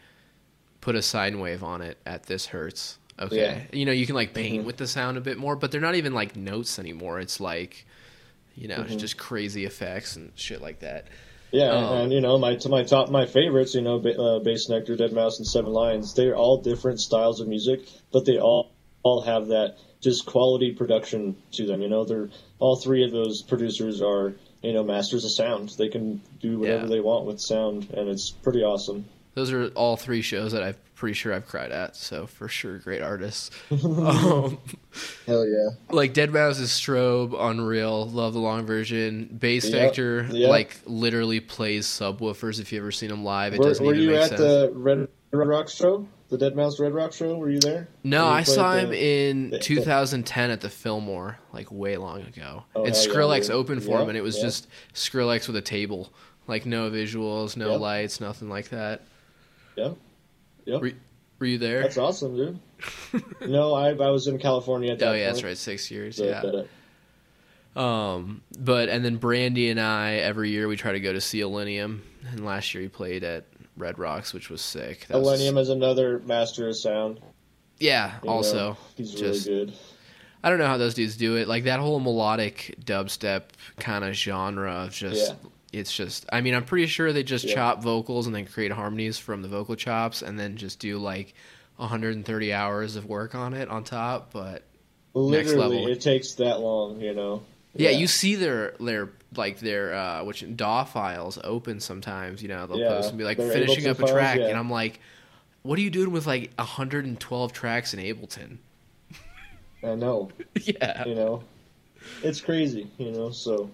put a sine wave on it at this hertz. Okay, Yeah. you know you can like paint Mhm. with the sound a bit more, but they're not even like notes anymore. It's like, you know, Mhm. it's just crazy effects and shit like that. Yeah, Oh. and you know my to my top my favorites, you know, uh, Bass Nectar, deadmau5, and Seven Lions. They're all different styles of music, but they all all have that just quality production to them. You know, they're all three of those producers are you know masters of sound. They can do whatever Yeah. they want with sound, and it's pretty awesome. Those are all three shows that I'm pretty sure I've cried at. So for sure, great artists. um, Hell yeah! like deadmau5's Strobe, Unreal, love the long version. Bass Yep, Vector, yep. like literally plays subwoofers. If you ever seen him live, it Were, doesn't even. were even you make at sense. the Red Red Rock show, the deadmau5 Red Rock show? Were you there? No, you I played saw the- him in the- 2010 at the Fillmore, like way long ago. Oh, and hell yeah, Skrillex dude. opened for him, and it was yep. just Skrillex with a table, like no visuals, no Yep. lights, nothing like that. Yep. Yep. Were, were you there? That's awesome, dude. no, I I was in California at that time. oh yeah, point. that's right, six years. so- yeah. Um, but and then Brandy and I every year we try to go to see Illenium, and last year he played at Red Rocks, which was sick. That was- is another master of sound. yeah. you know. Also, he's just- really good. I don't know how those dudes do it. Like that whole melodic dubstep kind of genre of just Yeah. It's just I mean, I'm pretty sure they just Yeah. chop vocals and then create harmonies from the vocal chops and then just do like 130 hours of work on it on top, but Next Literally, level. it takes that long, you know. yeah, you see their their like their uh which DAW files open sometimes, you know, they'll Yeah, post and be like finishing Ableton up a files, track yeah. and I'm like what are you doing with like 112 tracks in Ableton? I know, yeah. you know, it's crazy, you know. So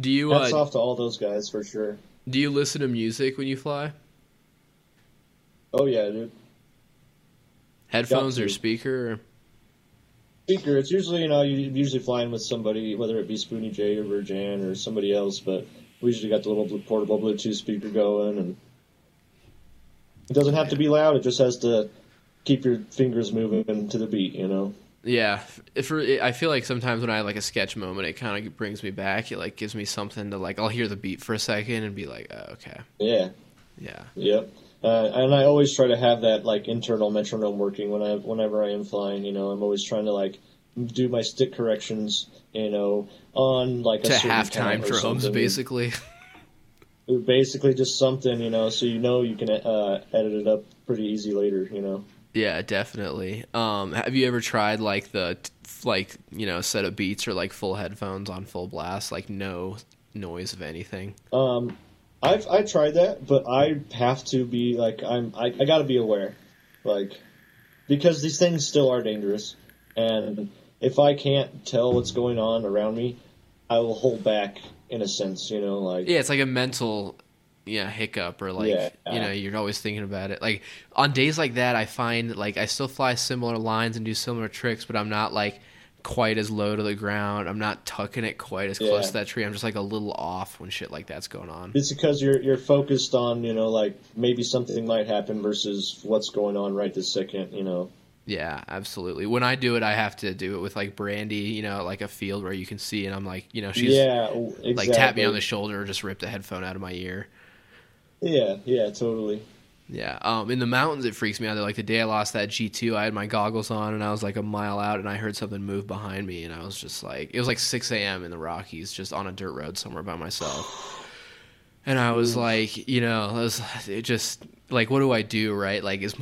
Do you hats uh, off to all those guys for sure. do you listen to music when you fly? Oh yeah, dude. Headphones or speaker? Or... Speaker. It's usually you know you usually flying with somebody, whether it be Spoonie J or Virgin or somebody else, but we usually got the little portable Bluetooth speaker going, and it doesn't have to be loud. It just has to keep your fingers moving to the beat, you know. Yeah, if for, I feel like sometimes when I have like a sketch moment, it kind of brings me back. It like gives me something to like. I'll hear the beat for a second and be like, oh, okay, Yeah. yeah, Yep. Uh, and I always try to have that like internal metronome working when I whenever I am flying. You know, I'm always trying to like do my stick corrections. You know, on like a to halftime drums something. basically. Basically, just something you know, so you know you can uh, edit it up pretty easy later. You know. Yeah, definitely. Um, have you ever tried like the like you know set of beats or like full headphones on full blast, like no noise of anything? Um, I've I tried that, but I have to be like I'm I, I got to be aware, like because these things still are dangerous, and if I can't tell what's going on around me, I will hold back in a sense. You know, like Yeah, it's like a mental yeah hiccup or like Yeah. you know you're always thinking about it like on days like that i find like i still fly similar lines and do similar tricks but i'm not like quite as low to the ground i'm not tucking it quite as close Yeah. to that tree i'm just like a little off when shit like that's going on it's because you're you're focused on you know like maybe something might happen versus what's going on right this second. You know. yeah absolutely when i do it i have to do it with like brandy you know like a field where you can see and i'm like you know she's yeah. Exactly. like tap me on the shoulder or just rip the headphone out of my ear Yeah. Yeah. Totally. Yeah, um, in the mountains it freaks me out. Like the day I lost that G two, I had my goggles on and I was like a mile out, and I heard something move behind me, and I was just like, it was like six a.m. in the Rockies, just on a dirt road somewhere by myself, and I was like, you know, I was it just like, what do I do, right? Like, is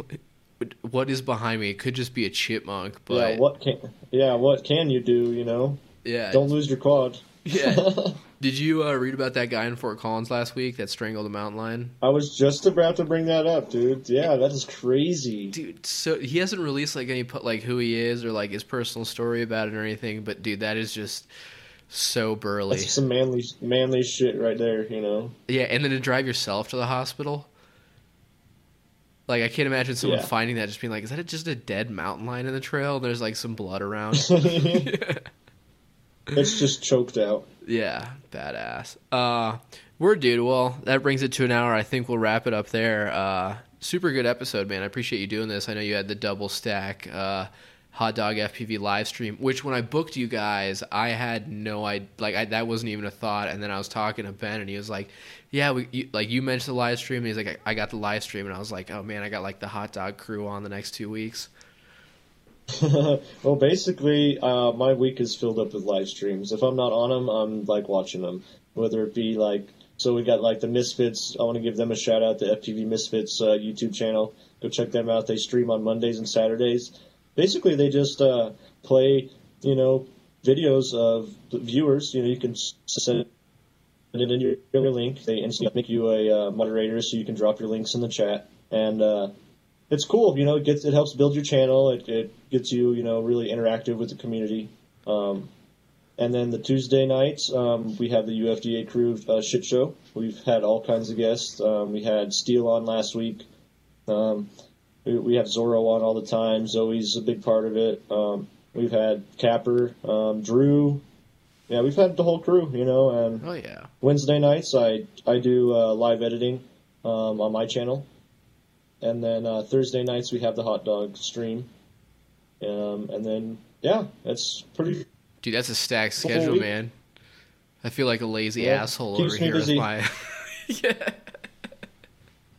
what is behind me? It could just be a chipmunk, but yeah. What can Yeah. What can you do? You know. yeah, Don't lose your quad. yeah. Did you uh, read about that guy in Fort Collins last week that strangled a mountain lion? I was just about to bring that up, dude. Yeah, that is crazy. dude so he hasn't released like any put like who he is or like his personal story about it or anything but dude that is just so burly That's some manly, manly shit right there. You know. yeah and then to drive yourself to the hospital like i can't imagine someone Yeah. finding that just being like is that just a dead mountain lion in the trail there's like some blood around it's just choked out. Yeah badass. Uh we're dude. Well that brings it to an hour. I think we'll wrap it up there. Uh super good episode man. I appreciate you doing this. I know you had the double stack uh hot dog fpv live stream which when i booked you guys i had no idea like I, that wasn't even a thought. And then i was talking to ben and he was like yeah we you, like you mentioned the live stream. And he's like I, I got the live stream. And i was like oh man i got like the hot dog crew on the next two weeks well, basically, uh, my week is filled up with live streams. If I'm not on them, I'm like watching them. Whether it be like So we got like the Misfits. I want to give them a shout out. The FPV Misfits uh, YouTube channel. Go check them out. They stream on Mondays and Saturdays. Basically, they just uh, play, you know, videos of viewers. You know, you can send it in your, link. They instantly make you a uh, moderator, so you can drop your links in the chat, and uh, it's cool. You know, it gets it helps build your channel. It, it gets you, you know, really interactive with the community. Um, and then the Tuesday nights, um, we have the UFDA crew uh, shit show. We've had all kinds of guests. Um, we had Steele on last week. Um, we, we have Zorro on all the time. Zoe's a big part of it. Um, we've had Capper, um, Drew. Yeah, we've had the whole crew, you know. And Oh yeah. Wednesday nights, I I do uh, live editing um, on my channel, and then uh, Thursday nights we have the hot dog stream. Um, and then yeah, that's pretty Dude, that's a stacked schedule, week. man. I feel like a lazy Yeah, asshole keeps over here busy. my. yeah.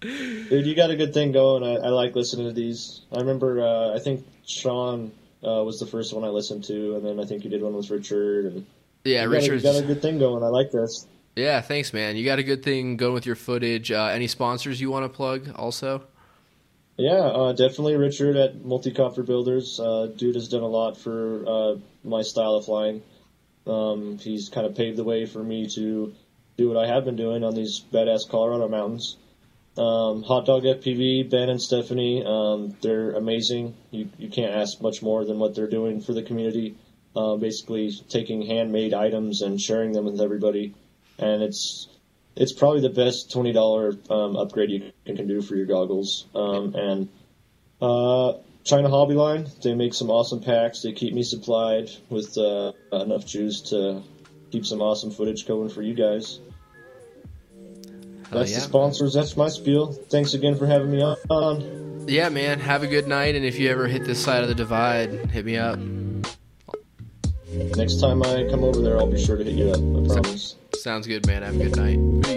Dude, you got a good thing going. I, I like listening to these. I remember, uh, I think Sean uh, was the first one I listened to, and then I think you did one with Richard. And Yeah, you got, a, you Richard's. got a good thing going. I like this. Yeah, thanks, man. You got a good thing going with your footage. Uh, any sponsors you want to plug? Also. Yeah, uh, definitely Richard at Multicopter Builders. Uh, dude has done a lot for uh, my style of flying. Um, he's kind of paved the way for me to do what I have been doing on these badass Colorado mountains. Um, Hot Dog FPV, Ben and Stephanie, um, they're amazing. You, you can't ask much more than what they're doing for the community. Uh, basically, taking handmade items and sharing them with everybody, and it's it's probably the best twenty dollar um, upgrade you can, can do for your goggles. Um, and uh, China Hobby Line, they make some awesome packs. They keep me supplied with uh, enough juice to keep some awesome footage going for you guys. Hell That's yeah. the sponsors. That's my spiel. Thanks again for having me on. Yeah, man. Have a good night, and if you ever hit this side of the divide, hit me up. Next time I come over there, I'll be sure to hit you up. I promise. Sounds good, man. Have a good night.